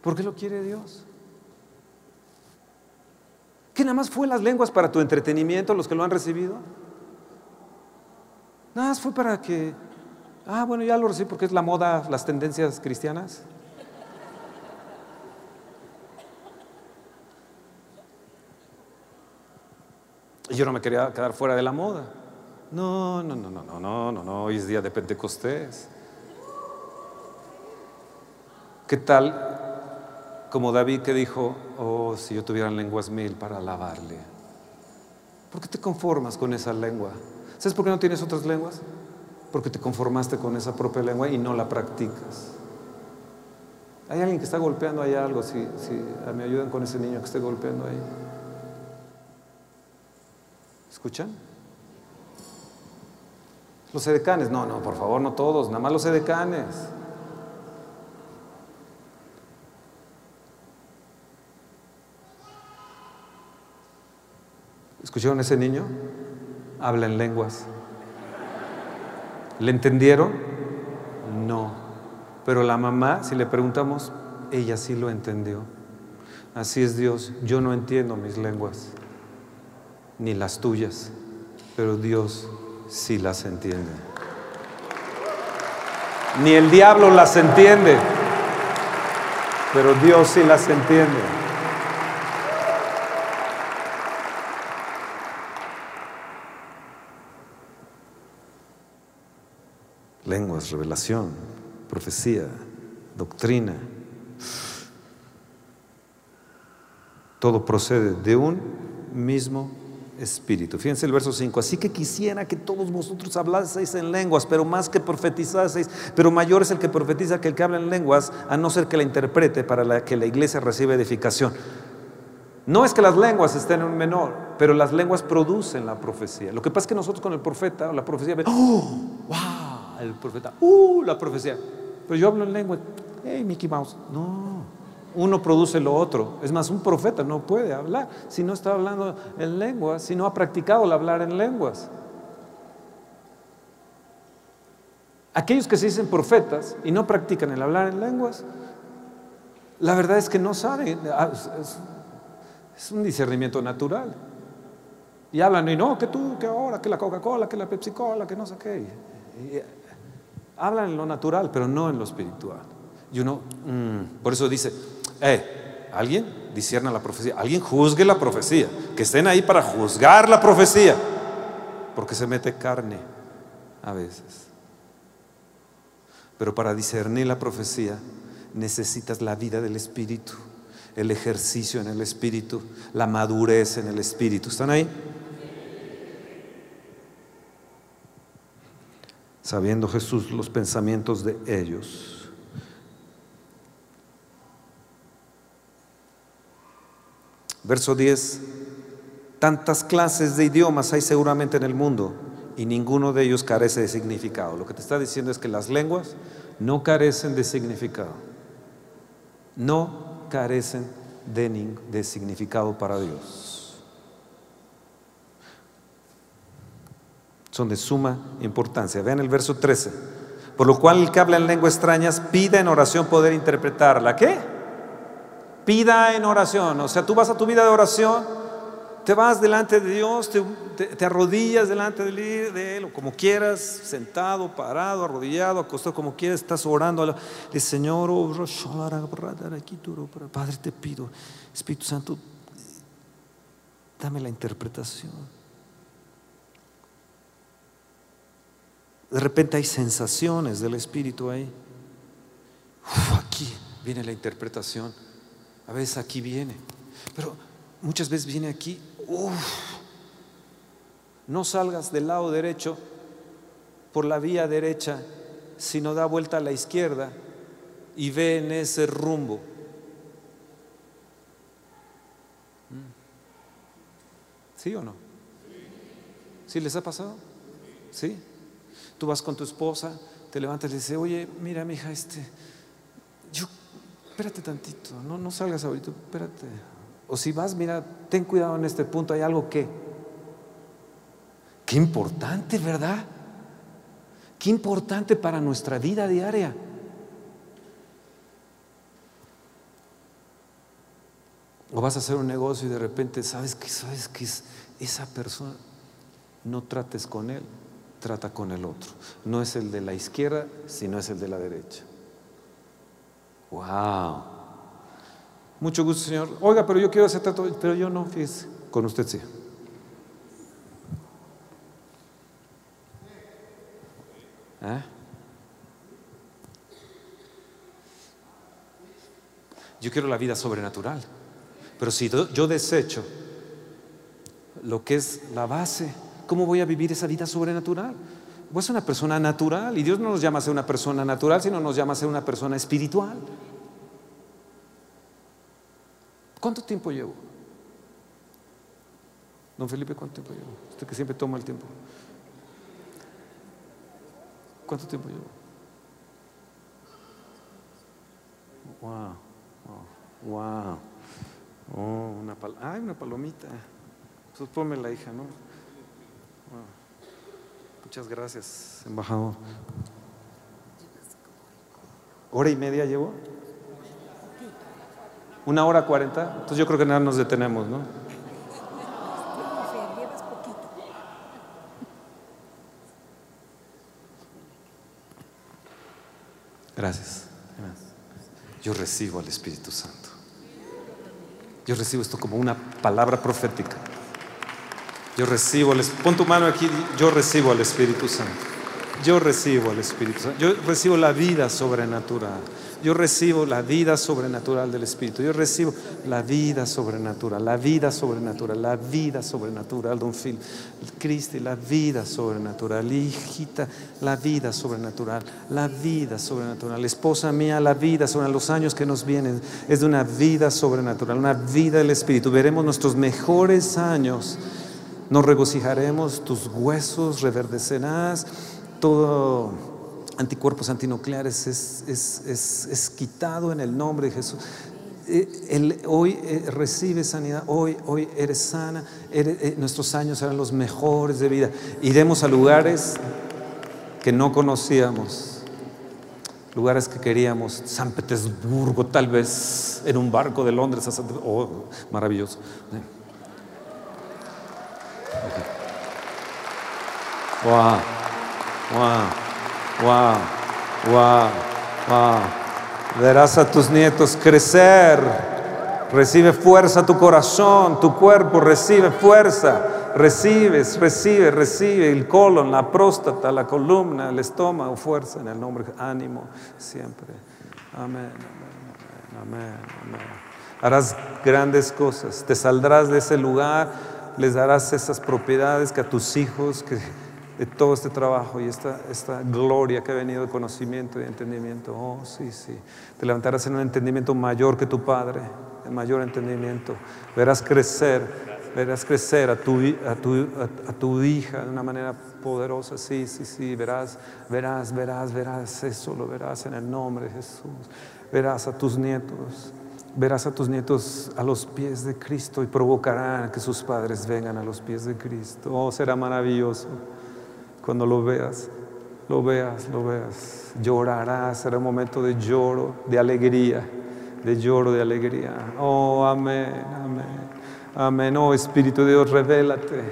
¿Por qué lo quiere Dios? ¿Que nada más fue las lenguas para tu entretenimiento, los que lo han recibido? Nada más fue para que, ah, bueno, ya lo recibí porque es la moda, las tendencias cristianas. Y yo no me quería quedar fuera de la moda. No, no, no, no, no, no, no, no, hoy es día de Pentecostés. ¿Qué tal como David que dijo, oh, si yo tuviera lenguas mil para alabarle. ¿Por qué te conformas con esa lengua? ¿Sabes por qué no tienes otras lenguas? Porque te conformaste con esa propia lengua y no la practicas. Hay alguien que está golpeando ahí algo, si, si me ayudan con ese niño que esté golpeando ahí. ¿Escuchan? Los edecanes, no, no, por favor, no todos, nada más los edecanes. ¿Escucharon ese niño? Habla en lenguas. ¿Le entendieron? No. Pero la mamá, si le preguntamos, ella sí lo entendió. Así es Dios. Yo no entiendo mis lenguas, ni las tuyas, pero Dios sí las entiende. Ni el diablo las entiende, pero Dios sí las entiende. Lenguas, revelación, profecía, doctrina. Todo procede de un mismo espíritu. Fíjense el verso 5. Así que quisiera que todos vosotros hablaseis en lenguas, pero más que profetizaseis, pero mayor es el que profetiza que el que habla en lenguas, a no ser que la interprete para que la iglesia reciba edificación. No es que las lenguas estén en un menor, pero las lenguas producen la profecía. Lo que pasa es que nosotros con el profeta, la profecía, ¡oh! ¡Wow! El profeta, ¡uh! La profecía. Pero yo hablo en lengua, ¡hey, Mickey Mouse! No uno produce lo otro. Es más, un profeta no puede hablar si no está hablando en lenguas, si no ha practicado el hablar en lenguas. Aquellos que se dicen profetas y no practican el hablar en lenguas, la verdad es que no saben, ah, es, un discernimiento natural. Y hablan, y no, que tú, que ahora, que la Coca-Cola, que la Pepsi-Cola, que no sé qué. hablan en lo natural, pero no en lo espiritual. Y uno, mm, por eso dice, eh, alguien discierna la profecía, alguien juzgue la profecía, que estén ahí para juzgar la profecía, porque se mete carne a veces. Pero para discernir la profecía necesitas la vida del Espíritu, el ejercicio en el Espíritu, la madurez en el Espíritu. ¿Están ahí? Sabiendo Jesús los pensamientos de ellos Verso 10. Tantas clases de idiomas hay seguramente en el mundo y ninguno de ellos carece de significado. Lo que te está diciendo es que las lenguas no carecen de significado. No carecen de, significado para Dios. Son de suma importancia. Vean el verso 13. Por lo cual el que habla en lenguas extrañas pida en oración poder interpretarla. ¿Qué? Pida en oración. O sea, tú vas a tu vida de oración, te vas delante de Dios, te, arrodillas delante de Él, o como quieras, sentado, parado, arrodillado, acostado, como quieras, estás orando. El Señor, oh, Padre, te pido, Espíritu Santo, dame la interpretación. De repente hay sensaciones del Espíritu ahí. aquí viene la interpretación. A veces aquí viene, pero muchas veces viene aquí. no salgas del lado derecho por la vía derecha, sino da vuelta a la izquierda y ve en ese rumbo. ¿Mm? ¿Sí o no? ¿Sí les ha pasado? ¿Sí? Tú vas con tu esposa, te levantas y le dices, oye, mira, mi hija, este, yo espérate tantito, no, no salgas ahorita, espérate. O si vas, mira, ten cuidado en este punto, hay algo que. Qué importante, ¿verdad? Qué importante para nuestra vida diaria. O vas a hacer un negocio y de repente sabes que sabes que es esa persona. No trates con él, trata con el otro. No es el de la izquierda, sino es el de la derecha. Wow. Mucho gusto, Señor. Oiga, pero yo quiero hacer tanto, pero yo no, fíjese, con usted sí. ¿Eh? Yo quiero la vida sobrenatural. Pero si yo desecho lo que es la base, ¿cómo voy a vivir esa vida sobrenatural? Ser una persona natural y Dios no nos llama a ser una persona natural, sino nos llama a ser una persona espiritual. ¿Cuánto tiempo llevo? Don Felipe, ¿cuánto tiempo llevo? Usted que siempre toma el tiempo. ¿Cuánto tiempo llevo? Wow, wow, wow. Oh, una pal Ay, una palomita. Entonces ponme la hija, ¿no? Muchas gracias, embajador. ¿Hora y media llevo? ¿Una hora cuarenta? Entonces yo creo que nada nos detenemos, ¿no? Gracias. Yo recibo al Espíritu Santo. Yo recibo esto como una palabra profética. Yo recibo, pon tu mano aquí, yo recibo al Espíritu Santo. Yo recibo al Espíritu Santo. Yo recibo la vida sobrenatural. Yo recibo la vida sobrenatural del Espíritu. Yo recibo la vida sobrenatural, la vida sobrenatural, la vida sobrenatural, don Phil. Cristi, la vida sobrenatural. Hijita, la vida sobrenatural, la vida sobrenatural. Esposa mía, la vida sobre los años que nos vienen es de una vida sobrenatural, una vida del Espíritu. Veremos nuestros mejores años. Nos regocijaremos, tus huesos reverdecerás, todo anticuerpos antinucleares es, quitado en el nombre de Jesús. Eh, hoy eh, recibe sanidad, hoy, hoy eres sana, eh, nuestros años serán los mejores de vida. Iremos a lugares que no conocíamos, lugares que queríamos, San Petersburgo, tal vez en un barco de Londres oh, maravilloso. Wow, wow. Wow, wow, wow. Verás a tus nietos crecer. Recibe fuerza tu corazón, tu cuerpo recibe fuerza. Recibes, recibe, recibe el colon, la próstata, la columna, el estómago, fuerza en el nombre, ánimo siempre. Amén, amén, amén, amén. Harás grandes cosas, te saldrás de ese lugar, les darás esas propiedades que a tus hijos, que de todo este trabajo y esta, esta gloria que ha venido de conocimiento y entendimiento. Oh, sí, sí. Te levantarás en un entendimiento mayor que tu Padre, el mayor entendimiento. Verás crecer, verás crecer a tu, a tu, a, tu hija de una manera poderosa. Sí, sí, sí. Verás, verás, verás, verás. Eso lo verás en el nombre de Jesús. Verás a tus nietos. Verás a tus nietos a los pies de Cristo y provocarán que sus padres vengan a los pies de Cristo. Oh, será maravilloso. Cuando lo veas, lo veas, lo veas, llorarás, será un momento de lloro, de alegría, de lloro, de alegría. Oh, amén, amén, amén. Oh, Espíritu de Dios, revélate,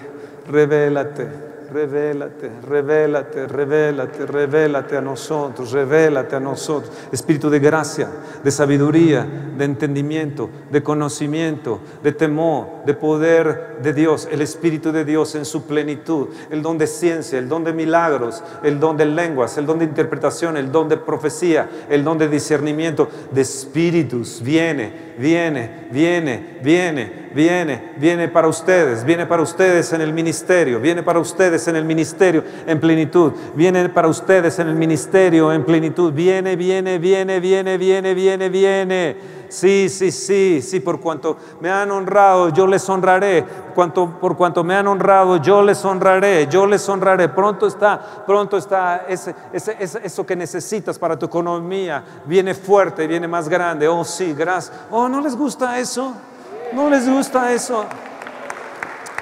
revélate revélate, revélate, revélate, revélate a nosotros, revélate a nosotros. Espíritu de gracia, de sabiduría, de entendimiento, de conocimiento, de temor, de poder de Dios, el Espíritu de Dios en su plenitud, el don de ciencia, el don de milagros, el don de lenguas, el don de interpretación, el don de profecía, el don de discernimiento, de espíritus, viene, viene, viene, viene, viene, viene para ustedes, viene para ustedes en el ministerio, viene para ustedes en el ministerio en plenitud, viene para ustedes en el ministerio en plenitud, viene, viene, viene, viene, viene, viene, viene. Sí, sí, sí, sí, por cuanto me han honrado, yo les honraré. Cuanto, por cuanto me han honrado, yo les honraré, yo les honraré. Pronto está, pronto está ese, ese, eso que necesitas para tu economía. Viene fuerte, viene más grande. Oh, sí, gracias. Oh, ¿no les gusta eso? ¿No les gusta eso?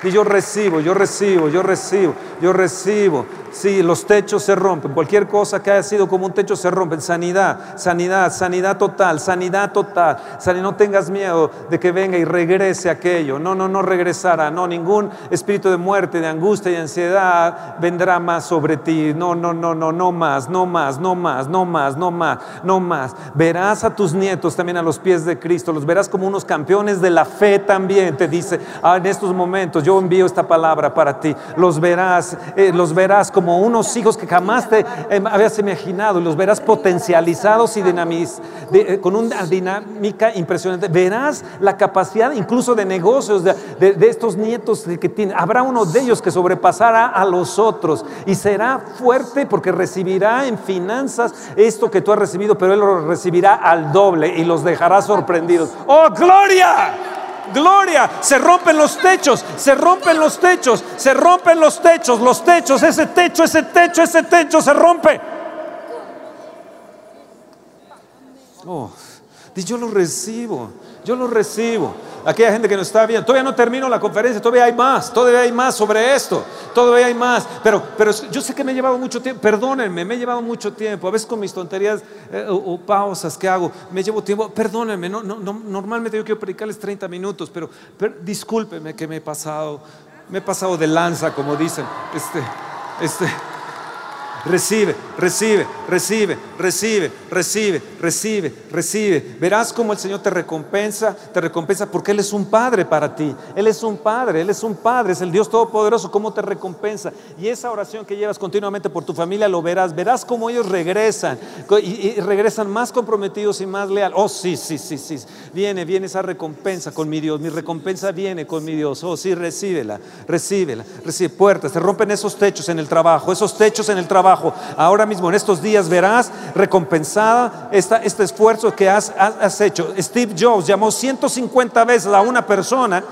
Y yo recibo, yo recibo, yo recibo, yo recibo. Sí, los techos se rompen. Cualquier cosa que haya sido como un techo se rompe. Sanidad, sanidad, sanidad total, sanidad total. No tengas miedo de que venga y regrese aquello. No, no, no regresará. No, ningún espíritu de muerte, de angustia y ansiedad vendrá más sobre ti. No, no, no, no, no más, no más, no más, no más, no más, no más. Verás a tus nietos también a los pies de Cristo. Los verás como unos campeones de la fe también. Te dice, ah, en estos momentos yo envío esta palabra para ti. Los verás, eh, los verás como como unos hijos que jamás te eh, habías imaginado los verás potencializados y eh, con una dinámica impresionante. Verás la capacidad incluso de negocios de, estos nietos que tienen. Habrá uno de ellos que sobrepasará a los otros y será fuerte porque recibirá en finanzas esto que tú has recibido, pero él lo recibirá al doble y los dejará sorprendidos. ¡Oh, gloria! Gloria, se rompen los techos, se rompen los techos, se rompen los techos, los techos, ese techo, ese techo, ese techo se rompe. Oh, yo lo recibo, yo lo recibo aquella gente que nos está viendo. Todavía no termino la conferencia, todavía hay más, todavía hay más sobre esto, todavía hay más. Pero, pero yo sé que me he llevado mucho tiempo, perdónenme, me he llevado mucho tiempo. A veces con mis tonterías eh, o, pausas que hago, me llevo tiempo, perdónenme, no, no, normalmente yo quiero predicarles 30 minutos, pero, pero discúlpenme que me he pasado, me he pasado de lanza, como dicen. Este, este, Recibe, recibe, recibe, recibe, recibe, recibe, recibe. Verás cómo el Señor te recompensa, te recompensa porque Él es un Padre para ti. Él es un Padre, Él es un Padre, es el Dios Todopoderoso, cómo te recompensa. Y esa oración que llevas continuamente por tu familia lo verás. Verás cómo ellos regresan y, regresan más comprometidos y más leales. Oh, sí, sí, sí, sí. Viene, viene esa recompensa con mi Dios. Mi recompensa viene con mi Dios. Oh, sí, recíbela, recíbela, recibe puertas. Se rompen esos techos en el trabajo, esos techos en el trabajo Ahora mismo en estos días verás recompensada este esfuerzo que has, hecho. Steve Jobs llamó 150 veces a una persona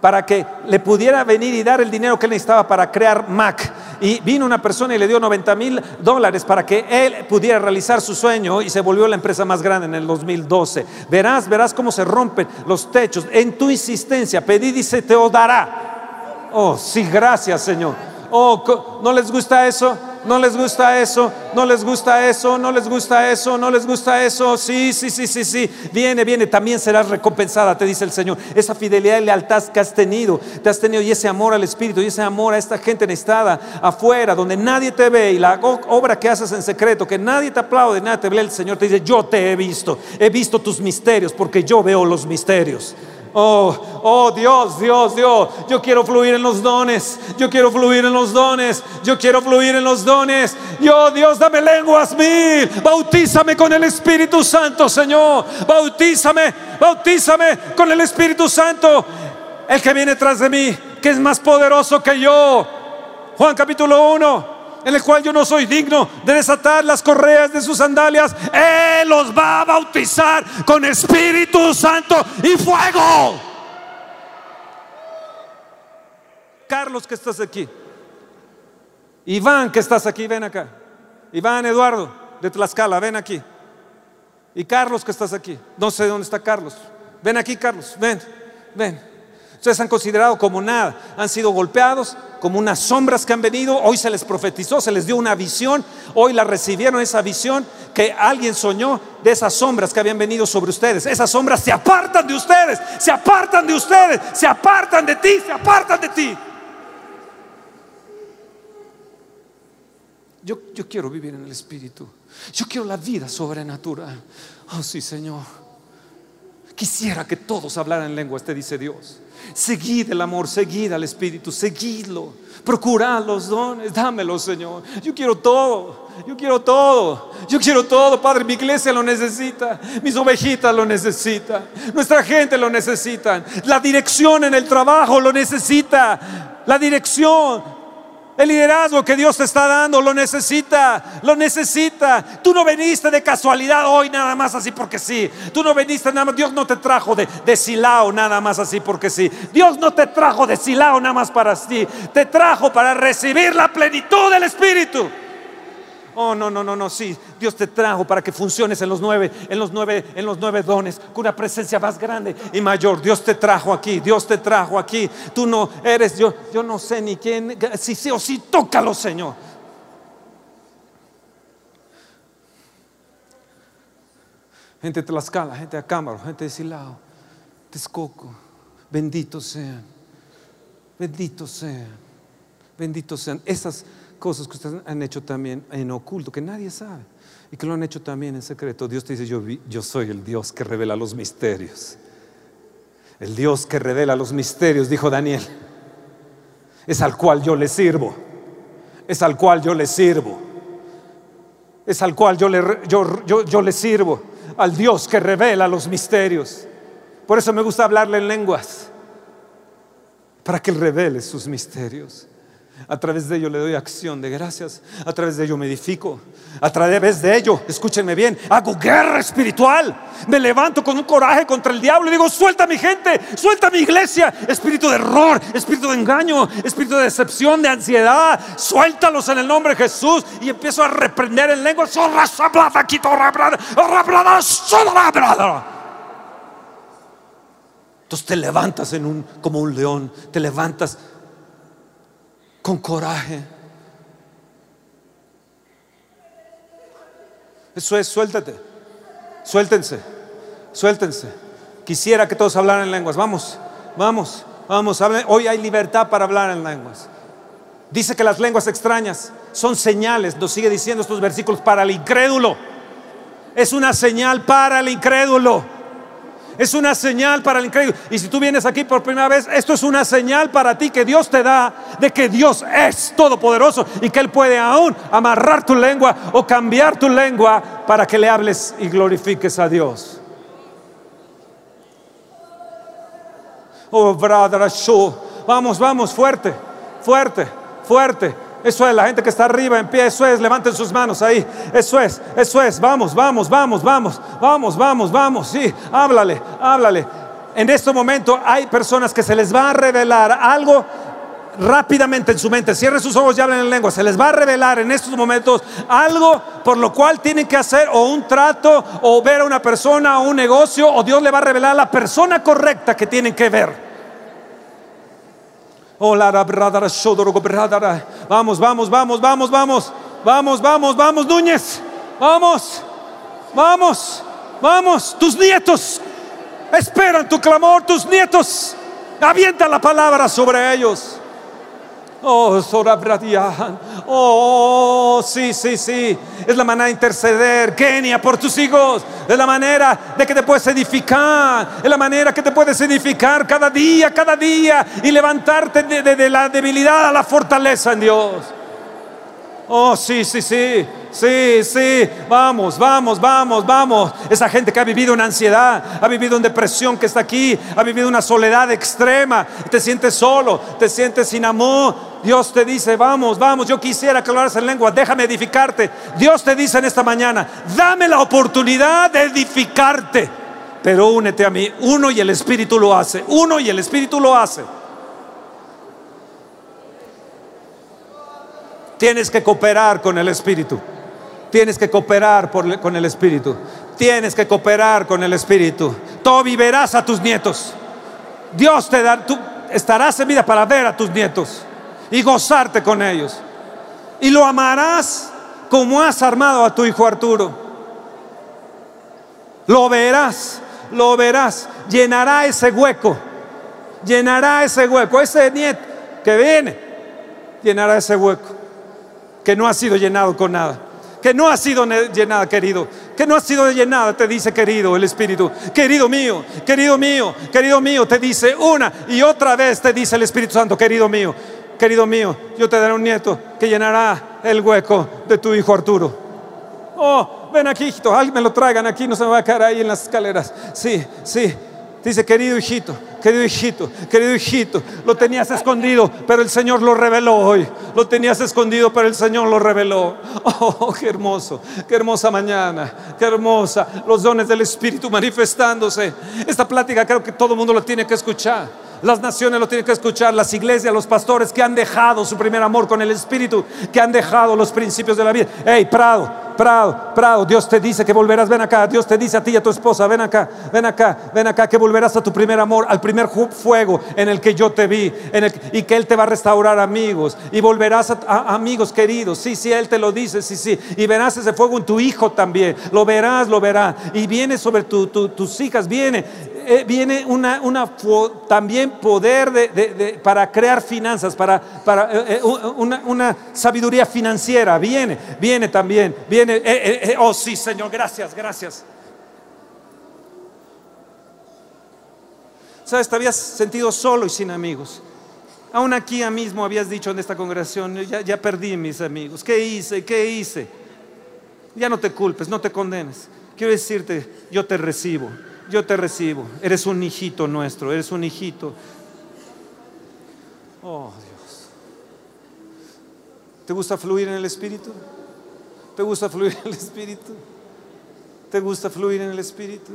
para que le pudiera venir y dar el dinero que él necesitaba para crear Mac. Y vino una persona y le dio 90 mil dólares para que él pudiera realizar su sueño y se volvió la empresa más grande en el 2012. Verás, verás cómo se rompen los techos. En tu insistencia, pedid y se te dará. Oh, sí, gracias Señor. Oh, ¿no les gusta eso? no les gusta eso, no les gusta eso, no les gusta eso, no les gusta eso. Sí, sí, sí, sí, sí. Viene, viene, también serás recompensada, te dice el Señor. Esa fidelidad y lealtad que has tenido, te has tenido y ese amor al Espíritu y ese amor a esta gente necesitada afuera, donde nadie te ve y la obra que haces en secreto, que nadie te aplaude, nadie te ve, el Señor te dice, yo te he visto, he visto tus misterios porque yo veo los misterios. Oh, oh Dios, Dios, Dios, yo quiero fluir en los dones, yo quiero fluir en los dones, yo quiero fluir en los dones. Yo, Dios, dame lenguas mil, bautízame con el Espíritu Santo, Señor, bautízame, bautízame con el Espíritu Santo, el que viene tras de mí, que es más poderoso que yo. Juan capítulo 1 en el cual yo no soy digno de desatar las correas de sus sandalias, Él los va a bautizar con Espíritu Santo y fuego. Carlos que estás aquí, Iván que estás aquí, ven acá. Iván Eduardo de Tlaxcala, ven aquí. Y Carlos que estás aquí, no sé dónde está Carlos. Ven aquí Carlos, ven, ven. Ustedes han considerado como nada, han sido golpeados, como unas sombras que han venido, hoy se les profetizó, se les dio una visión, hoy la recibieron esa visión que alguien soñó de esas sombras que habían venido sobre ustedes. Esas sombras se apartan de ustedes, se apartan de ustedes, se apartan de ti, se apartan de ti. Yo, yo quiero vivir en el Espíritu, yo quiero la vida sobrenatural. Oh sí, Señor. Quisiera que todos hablaran en lenguas, te dice Dios. Seguid el amor, seguid al Espíritu, seguidlo. Procurad los dones, dámelos, Señor. Yo quiero todo, yo quiero todo, yo quiero todo, Padre. Mi iglesia lo necesita, mis ovejitas lo necesitan, nuestra gente lo necesita, la dirección en el trabajo lo necesita, la dirección el liderazgo que Dios te está dando lo necesita, lo necesita. Tú no veniste de casualidad hoy nada más así porque sí. Tú no veniste nada más, Dios no te trajo de, de silao nada más así porque sí. Dios no te trajo de silao nada más para sí. Te trajo para recibir la plenitud del Espíritu. Oh, no, no, no, no, sí. Dios te trajo para que funciones en los nueve, en los nueve, en los nueve dones, con una presencia más grande y mayor. Dios te trajo aquí, Dios te trajo aquí. Tú no eres, yo, yo no sé ni quién, si sí o sí, tócalo, Señor. Gente de Tlaxcala, gente de Cámara, gente de Silao, Texcoco, benditos sean, benditos sean, benditos sean. Esas cosas que ustedes han hecho también en oculto, que nadie sabe, y que lo han hecho también en secreto. Dios te dice, yo, yo soy el Dios que revela los misterios. El Dios que revela los misterios, dijo Daniel, es al cual yo le sirvo. es al cual yo le sirvo. Es al cual yo le, yo, yo le sirvo, al Dios que revela los misterios. Por eso me gusta hablarle en lenguas, para que Él revele sus misterios. A través de ello le doy acción de gracias. A través de ello me edifico. A través de ello, escúchenme bien, hago guerra espiritual. Me levanto con un coraje contra el diablo y digo, suelta mi gente, suelta mi iglesia. Espíritu de error, espíritu de engaño, espíritu de decepción, de ansiedad. Suéltalos en el nombre de Jesús. Y empiezo a reprender en lengua. Entonces te levantas como un león, te levantas con coraje. Eso es, suéltate. Suéltense, suéltense. Quisiera que todos hablaran en lenguas. Vamos, vamos, vamos. Hoy hay libertad para hablar en lenguas. Dice que las lenguas extrañas son señales, nos sigue diciendo estos versículos, para el incrédulo. Es una señal para el incrédulo. Es una señal para el incrédulo. Y si tú vienes aquí por primera vez, esto es una señal para ti que Dios te da de que Dios es todopoderoso y que Él puede aún amarrar tu lengua o cambiar tu lengua para que le hables y glorifiques a Dios. Oh, brother, vamos, vamos, fuerte, fuerte, fuerte. Eso es, la gente que está arriba en pie, eso es, levanten sus manos ahí. Eso es, eso es, vamos, vamos, vamos, vamos, vamos, vamos, vamos, sí, háblale, háblale. En este momento hay personas que se les va a revelar algo rápidamente en su mente. Cierre sus ojos y hablen en lengua. Se les va a revelar en estos momentos algo por lo cual tienen que hacer o un trato o ver a una persona o un negocio o Dios le va a revelar a la persona correcta que tienen que ver. Vamos, vamos, vamos, vamos, vamos. Vamos, vamos, vamos, Núñez. Vamos, vamos, vamos. Tus nietos esperan tu clamor, tus nietos. Avienta la palabra sobre ellos. Oh, Oh, sí, sí, sí. Es la manera de interceder, Kenia, por tus hijos. Es la manera de que te puedes edificar. Es la manera que te puedes edificar cada día, cada día. Y levantarte de la debilidad a la fortaleza en Dios. Oh, sí, sí, sí. Sí, sí, vamos, vamos, vamos, vamos. Esa gente que ha vivido en ansiedad, ha vivido en depresión que está aquí, ha vivido una soledad extrema, te sientes solo, te sientes sin amor. Dios te dice, vamos, vamos, yo quisiera que hablaras en lengua, déjame edificarte. Dios te dice en esta mañana, dame la oportunidad de edificarte, pero únete a mí. Uno y el Espíritu lo hace, uno y el Espíritu lo hace. Tienes que cooperar con el Espíritu. Tienes que cooperar con el Espíritu. Tienes que cooperar con el Espíritu. Toby verás a tus nietos. Dios te da, tú estarás en vida para ver a tus nietos y gozarte con ellos. Y lo amarás como has armado a tu hijo Arturo. Lo verás, lo verás. Llenará ese hueco. Llenará ese hueco. Ese nieto que viene, llenará ese hueco que no ha sido llenado con nada que no ha sido llenada, querido, que no ha sido llenada, te dice, querido, el Espíritu, querido mío, querido mío, querido mío, te dice una y otra vez te dice el Espíritu Santo, querido mío, querido mío, yo te daré un nieto que llenará el hueco de tu hijo Arturo. Oh, ven aquí, hijito, me lo traigan aquí, no se me va a caer ahí en las escaleras. Sí, sí, Dice, querido hijito, querido hijito, querido hijito, lo tenías escondido, pero el Señor lo reveló hoy. Lo tenías escondido, pero el Señor lo reveló. Oh, qué hermoso, qué hermosa mañana, qué hermosa. Los dones del Espíritu manifestándose. Esta plática creo que todo el mundo lo tiene que escuchar. Las naciones lo tienen que escuchar, las iglesias, los pastores que han dejado su primer amor con el Espíritu, que han dejado los principios de la vida. Hey, Prado, Prado, Prado, Dios te dice que volverás, ven acá, Dios te dice a ti y a tu esposa, ven acá, ven acá, ven acá, que volverás a tu primer amor, al primer fuego en el que yo te vi, y que Él te va a restaurar amigos, y volverás a, amigos queridos, sí, sí, Él te lo dice, sí, sí, y verás ese fuego en tu hijo también, lo verás, lo verás, y viene sobre tus hijas, viene, eh, viene una, una, también poder de, para crear finanzas, para, para eh, eh, una, una, sabiduría financiera. Viene, viene también. Viene. oh, sí, Señor, gracias, gracias. ¿Sabes? Te habías sentido solo y sin amigos. Aún aquí mismo habías dicho en esta congregación, ya, ya perdí mis amigos. ¿Qué hice? ¿Qué hice? Ya no te culpes, no te condenes. Quiero decirte, yo te recibo, yo te recibo. Eres un hijito nuestro, eres un hijito. Oh Dios. ¿Te gusta fluir en el Espíritu? ¿Te gusta fluir en el Espíritu? ¿Te gusta fluir en el Espíritu?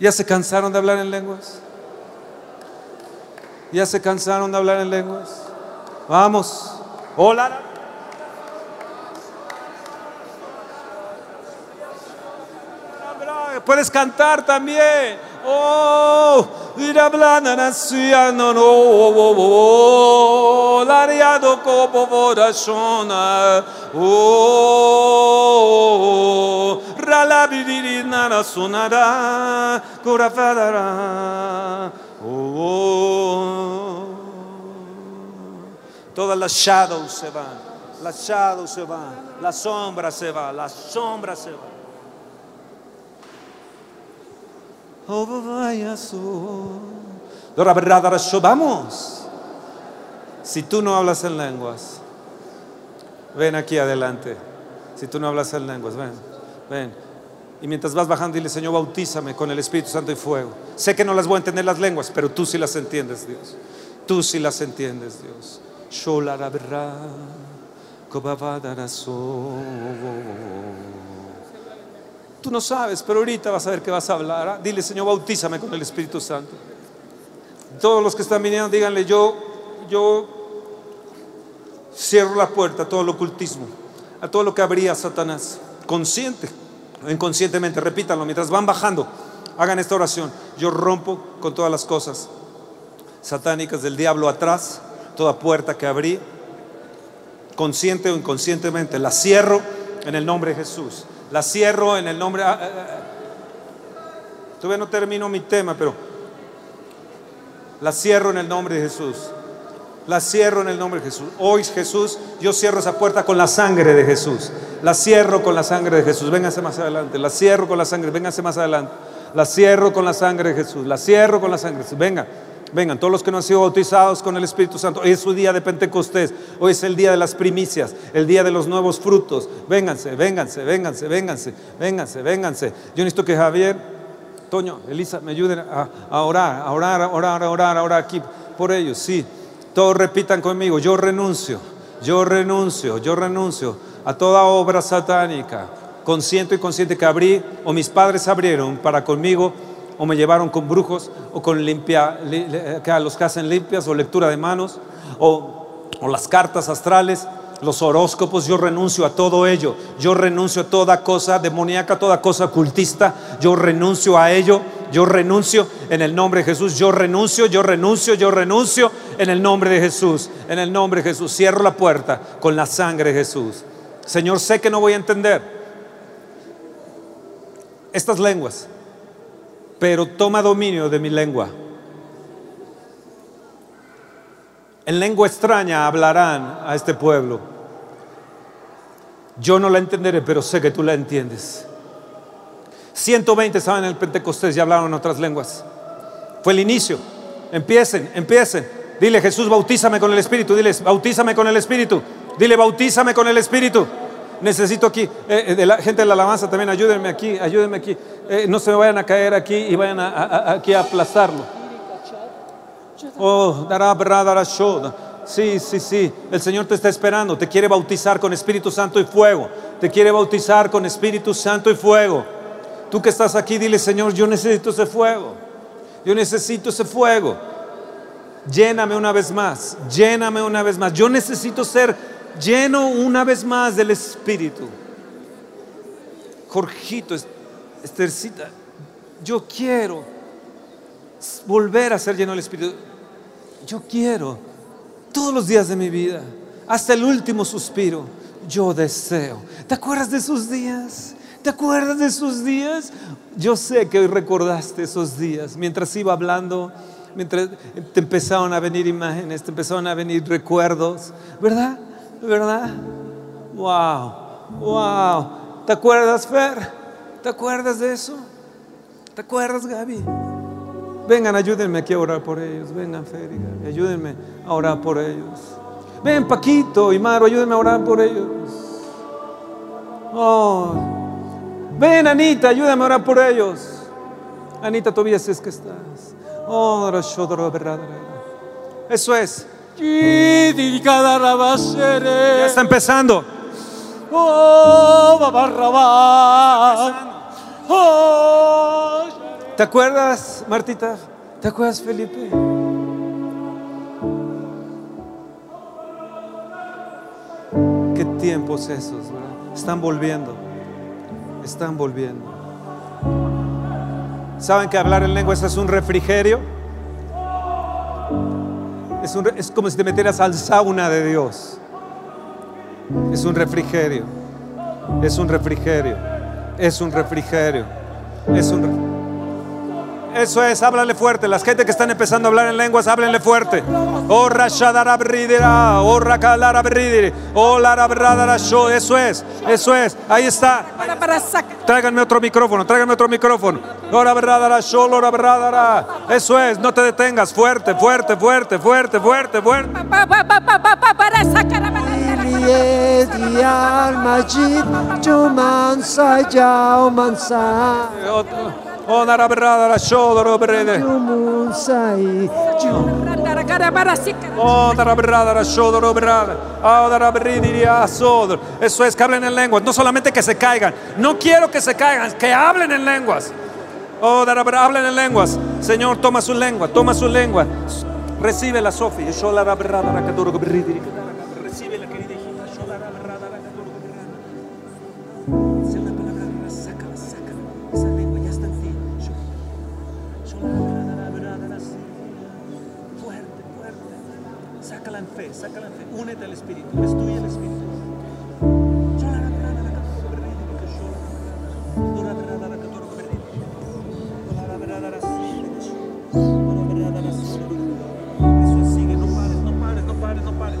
¿Ya se cansaron de hablar en lenguas? ¿Ya se cansaron de hablar en lenguas? Vamos. Hola. Puedes cantar también. Oh, ir hablando no, no, lariado como voraciona. Oh, ralabiri nara sonará, curafadara. Oh, todas las shadows se van, las shadows se van, la sombra se va, la sombra se va. Oh, Vamos. Si tú no hablas en lenguas, ven aquí adelante. Si tú no hablas en lenguas, ven, ven. Y mientras vas bajando, dile, Señor, bautízame con el Espíritu Santo y fuego. Sé que no las voy a entender las lenguas, pero tú sí las entiendes, Dios. Tú sí las entiendes, Dios. Tú no sabes, pero ahorita vas a ver que vas a hablar. ¿ah? Dile, Señor, bautízame con el Espíritu Santo. Todos los que están viniendo, díganle, yo, yo cierro la puerta a todo el ocultismo, a todo lo que habría Satanás, consciente o inconscientemente, repítanlo, mientras van bajando, hagan esta oración. Yo rompo con todas las cosas satánicas del diablo atrás, toda puerta que abrí, consciente o inconscientemente, la cierro en el nombre de Jesús. La cierro en el nombre... Ah, ah, ah. Todavía no termino mi tema, pero la cierro en el nombre de Jesús. La cierro en el nombre de Jesús. Hoy Jesús, yo cierro esa puerta con la sangre de Jesús. La cierro con la sangre de Jesús. Vénganse más adelante. La cierro con la sangre. Vénganse más adelante. La cierro con la sangre de Jesús. La cierro con la sangre de Jesús. Vengan. Vengan, todos los que no han sido bautizados con el Espíritu Santo. Hoy es su día de Pentecostés. Hoy es el día de las primicias. El día de los nuevos frutos. Vénganse, vénganse, vénganse, vénganse, vénganse, vénganse. Yo necesito que Javier, Toño, Elisa, me ayuden a, orar, a orar, a orar, a orar, a orar aquí por ellos. Sí. Todos repitan conmigo, yo renuncio, yo renuncio, yo renuncio a toda obra satánica, consciente y consciente que abrí o mis padres abrieron para conmigo o me llevaron con brujos o con limpia, los que hacen limpias o lectura de manos o, o las cartas astrales los horóscopos, yo renuncio a todo ello, yo renuncio a toda cosa demoníaca, toda cosa ocultista, yo renuncio a ello, yo renuncio en el nombre de Jesús, yo renuncio, yo renuncio, yo renuncio en el nombre de Jesús, en el nombre de Jesús, cierro la puerta con la sangre de Jesús. Señor, sé que no voy a entender estas lenguas, pero toma dominio de mi lengua. En lengua extraña hablarán a este pueblo. Yo no la entenderé, pero sé que tú la entiendes. 120 estaban en el Pentecostés y hablaron en otras lenguas. Fue el inicio. Empiecen, empiecen. Dile, Jesús, bautízame con el Espíritu. Dile, bautízame con el Espíritu. Dile, bautízame con el Espíritu. Necesito aquí, eh, eh, la gente de la alabanza también, ayúdenme aquí, ayúdenme aquí. Eh, no se me vayan a caer aquí y vayan aquí a aplastarlo. Oh, dará, Sí, sí, sí. El Señor te está esperando. Te quiere bautizar con Espíritu Santo y fuego. Te quiere bautizar con Espíritu Santo y fuego. Tú que estás aquí, dile, Señor, yo necesito ese fuego. Yo necesito ese fuego. Lléname una vez más. Lléname una vez más. Yo necesito ser lleno una vez más del Espíritu. Jorgito, Estercita, yo quiero volver a ser lleno del Espíritu. Yo quiero todos los días de mi vida, hasta el último suspiro, yo deseo. ¿Te acuerdas de esos días? ¿Te acuerdas de esos días? Yo sé que hoy recordaste esos días mientras iba hablando, mientras te empezaron a venir imágenes, te empezaron a venir recuerdos, ¿verdad? ¿Verdad? Wow, wow. ¿Te acuerdas, Fer? ¿Te acuerdas de eso? ¿Te acuerdas, Gaby? Vengan, ayúdenme aquí a orar por ellos. Vengan, Fer Gaby, ayúdenme a orar por ellos. Ven, Paquito y Maro, ayúdenme a orar por ellos. Oh. Ven, Anita, ayúdame a orar por ellos. Anita, todavía si es que estás. Oh, Eso es. Ya está empezando. Oh. Oh, ¿Te acuerdas, Martita? ¿Te acuerdas, Felipe? ¿Qué tiempos esos, verdad? Están volviendo. Están volviendo. ¿Saben que hablar en lenguas es un refrigerio? Es, un es como si te metieras al sauna de Dios. Es un refrigerio. Es un refrigerio. Es un refrigerio. Es un. Eso es, háblale fuerte. Las gente que están empezando a hablar en lenguas, háblenle fuerte. Oh, oh, oh, larabradarasho. Eso es, eso es. Ahí está. Tráiganme otro micrófono, tráiganme otro micrófono. Lora bradara, sho, lora bradara. Eso es, no te detengas. Fuerte, fuerte, fuerte, fuerte, fuerte, fuerte. La Oh. Oh. Oh. Eso es, que hablen en lenguas. No solamente que se caigan. No quiero que se caigan, que hablen en lenguas. Oh, hablen en lenguas. Señor, toma su lengua, toma su lengua. Recibe la. Yo kaduro, Yo la bradara, sí. Yo la bradara, sí. Eso es, sigue, no pares, no pares, no pares, no pares.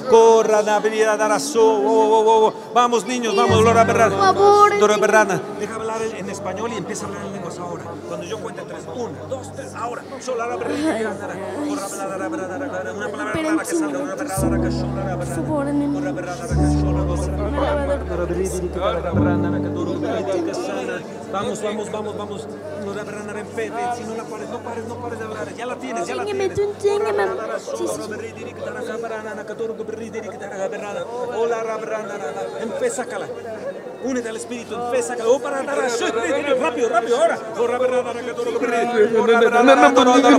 Oh, oh. Vamos, niños, vamos, Lora Berrana. Lora Berrana. Deja hablar en español y empieza a hablar en lenguas ahora. Cuando yo cuente tres. Una, dos, tres, ahora. Corra, brada. Una palabra que salga. Berrana. Corra, brada. Vamos, vamos, vamos, vamos. No la berrana en fe, fe. Si no la pares, no pares, no pares de hablar. Ya la tienes, ya la tienes. Hola, En fe, sácala. Únete al espíritu, en fe, sácala. Oh, para, rápido, rápido, ahora.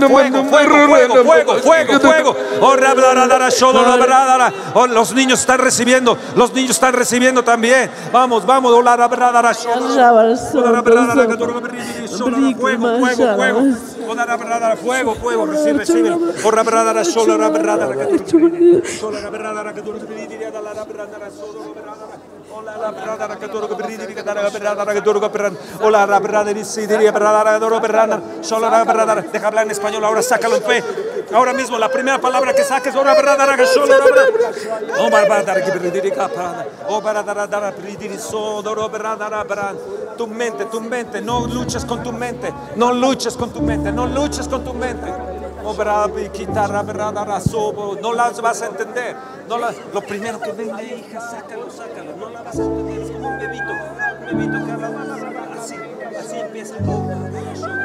Fuego, fuego, fuego, fuego, fuego, fuego. Oh, rabladara, shodorobradara. Oh, los niños están recibiendo, los niños están recibiendo también. Vamos, vamos, oh, la rabladara, Fuego, fuego, fuego. Oda la bradara, Fuego, fuego, recibe, recibe. Ora bradara, solo la bradara, solo la que tú la bradara, solo la la que tú dirías la bradara, que tú dirías Ola la bradara, dice diría bradara, doro bradara, solo la bradara. Deja hablar en español, ahora sácalo en fe. Ahora mismo, la primera palabra que saques, ora bradara, que solo la bradara. Bradara, que bradara, caprana. Bradara, bradara, bradara, so, doro bradara, bradara. Tu mente, tu mente, no luches con tu mente, no luches con tu mente, no luches con tu mente. No las vas a entender. No las, lo primero que venga, hija, sácalo, sácalo, no la vas a entender. Es como un bebito, un bebito que habla, bla, bla, bla, bla, así, así empieza. Hazlo.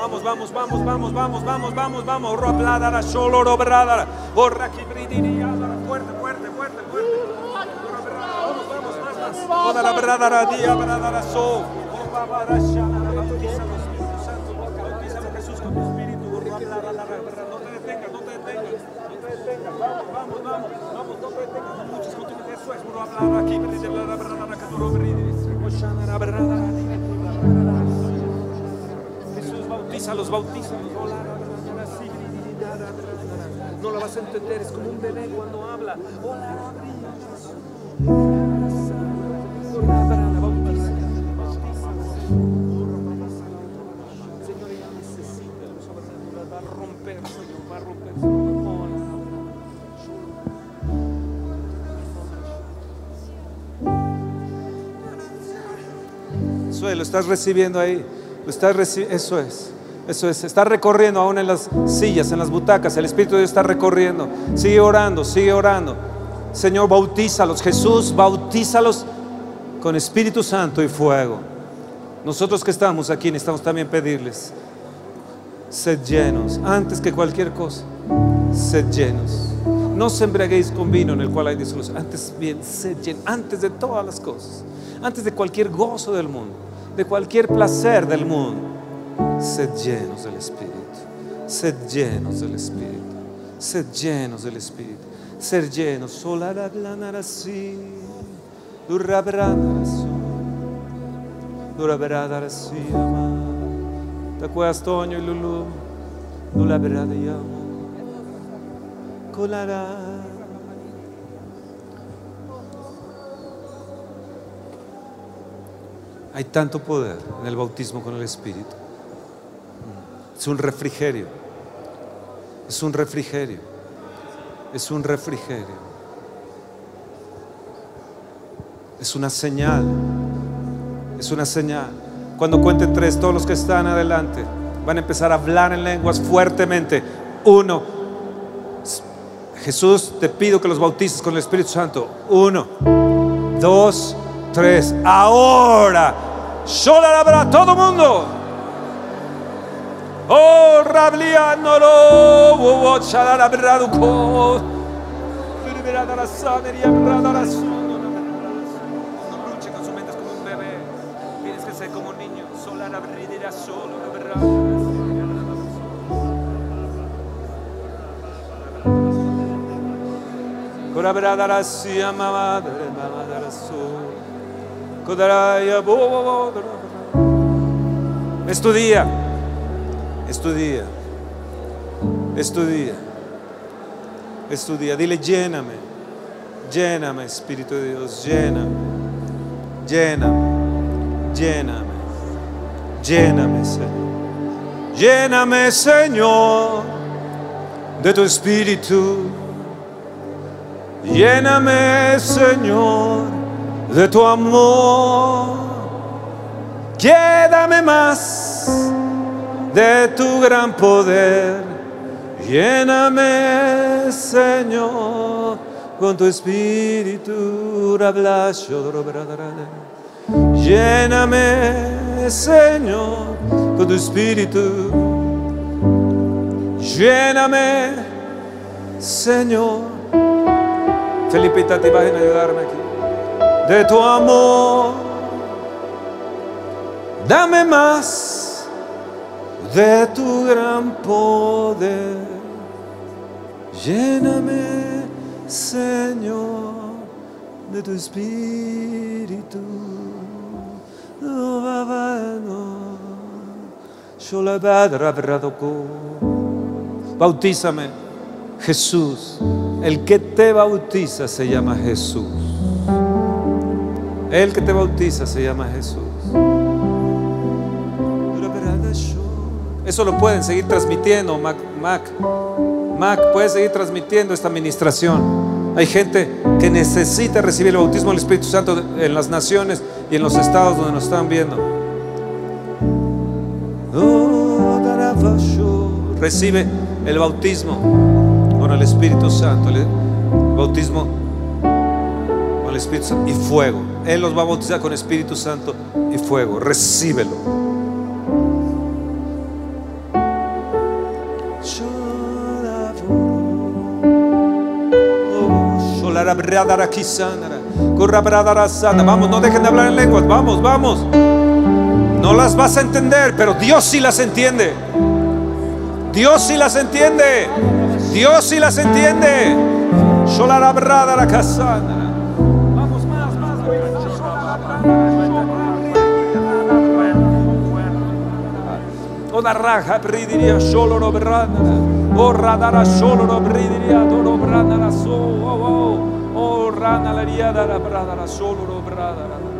Vamos, vamos, vamos, vamos, vamos, vamos, vamos, vamos. Robladara, solo robladara. Bridiri, adara. Fuerte, fuerte, fuerte, fuerte. Vamos, vamos, Jesús bautízalos, bautízalos. No lo vas a entender, es como un bebé cuando habla. Romper, lo estás recibiendo ahí. Lo estás Eso es. Eso es. Está recorriendo aún en las sillas, en las butacas. El Espíritu de Dios está recorriendo. Sigue orando, sigue orando. Señor, bautízalos. Jesús, bautízalos con Espíritu Santo y fuego. Nosotros que estamos aquí necesitamos también pedirles. Sed llenos, antes que cualquier cosa. Sed llenos. No os embriaguéis con vino en el cual hay disolución. Antes bien, sed llenos. Antes de todas las cosas. Antes de cualquier gozo del mundo. De cualquier placer del mundo. Sed llenos del Espíritu. Sed llenos del Espíritu. Sed llenos del Espíritu. Ser llenos. Solar así. Duraberadaras ¿Te acuerdas, Toño y Lulu? Duraberadayamo. Colará. Hay tanto poder en el bautismo con el Espíritu. Es un refrigerio. Es un refrigerio. Es un refrigerio. Es una señal. Es una señal. Cuando cuente tres, todos los que están adelante van a empezar a hablar en lenguas fuertemente. Uno. Jesús, te pido que los bautices con el Espíritu Santo. Uno, dos, tres. Ahora. Sola la todo mundo. Oh, rabliánolo. Cora brada la sia madre, mamma la su. Codaraya bo bo bo. Es tu día. Es tu día. Es tu día. Es tu día. Dile lléname. Lléname, Espíritu de Dios, lléname, lléname, lléname, lléname, Señor. Lléname, Señor, de tu Espíritu. Lléname, Señor, de tu amor. Quédame más de tu gran poder. Lléname, Señor, con tu espíritu. Lléname, Señor, con tu espíritu. Lléname, Señor. Felipe, te vas a ayudarme aquí. De tu amor. Dame más de tu gran poder. Lléname, Señor, de tu espíritu. Va, va, no. Bradoko. Bautízame, Jesús. El que te bautiza se llama Jesús. El que te bautiza se llama Jesús. Eso lo pueden seguir transmitiendo, Mac. Mac, Mac puede seguir transmitiendo esta administración. Hay gente que necesita recibir el bautismo del Espíritu Santo en las naciones y en los estados donde nos están viendo. Recibe el bautismo con el Espíritu Santo, el bautismo con el Espíritu Santo y fuego. Él los va a bautizar con Espíritu Santo y fuego. Recíbelo. Vamos, no dejen de hablar en lenguas. Vamos, vamos. No las vas a entender, pero Dios sí las entiende. Dios sí las entiende. Dios sí las entiende. Sholara brada la casana. Vamos más, más. Oda raja bridiria solo lo brana. O radara solo lo bridiria todo brana la so. Oh oh. O rana la riada la brada la solo lo brada.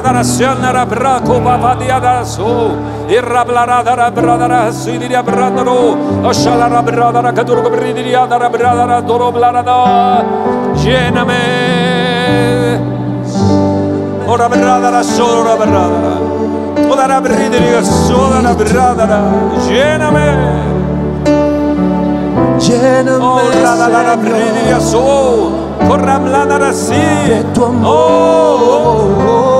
oh, rabradara si, anara braco, babadiada so. Irrablara dara bradara sidiria bradaro Ashalara bradara kadurgo bridiria dara bradara doro blarada Lléname. Ora bradara sora bradara Odara bridiria sora bradara Lléname. Lléname, Ora dara Señor, bridiria so Corram la de tu amor. Oh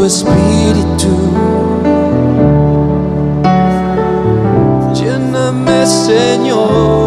tu espíritu. Lléname, Señor.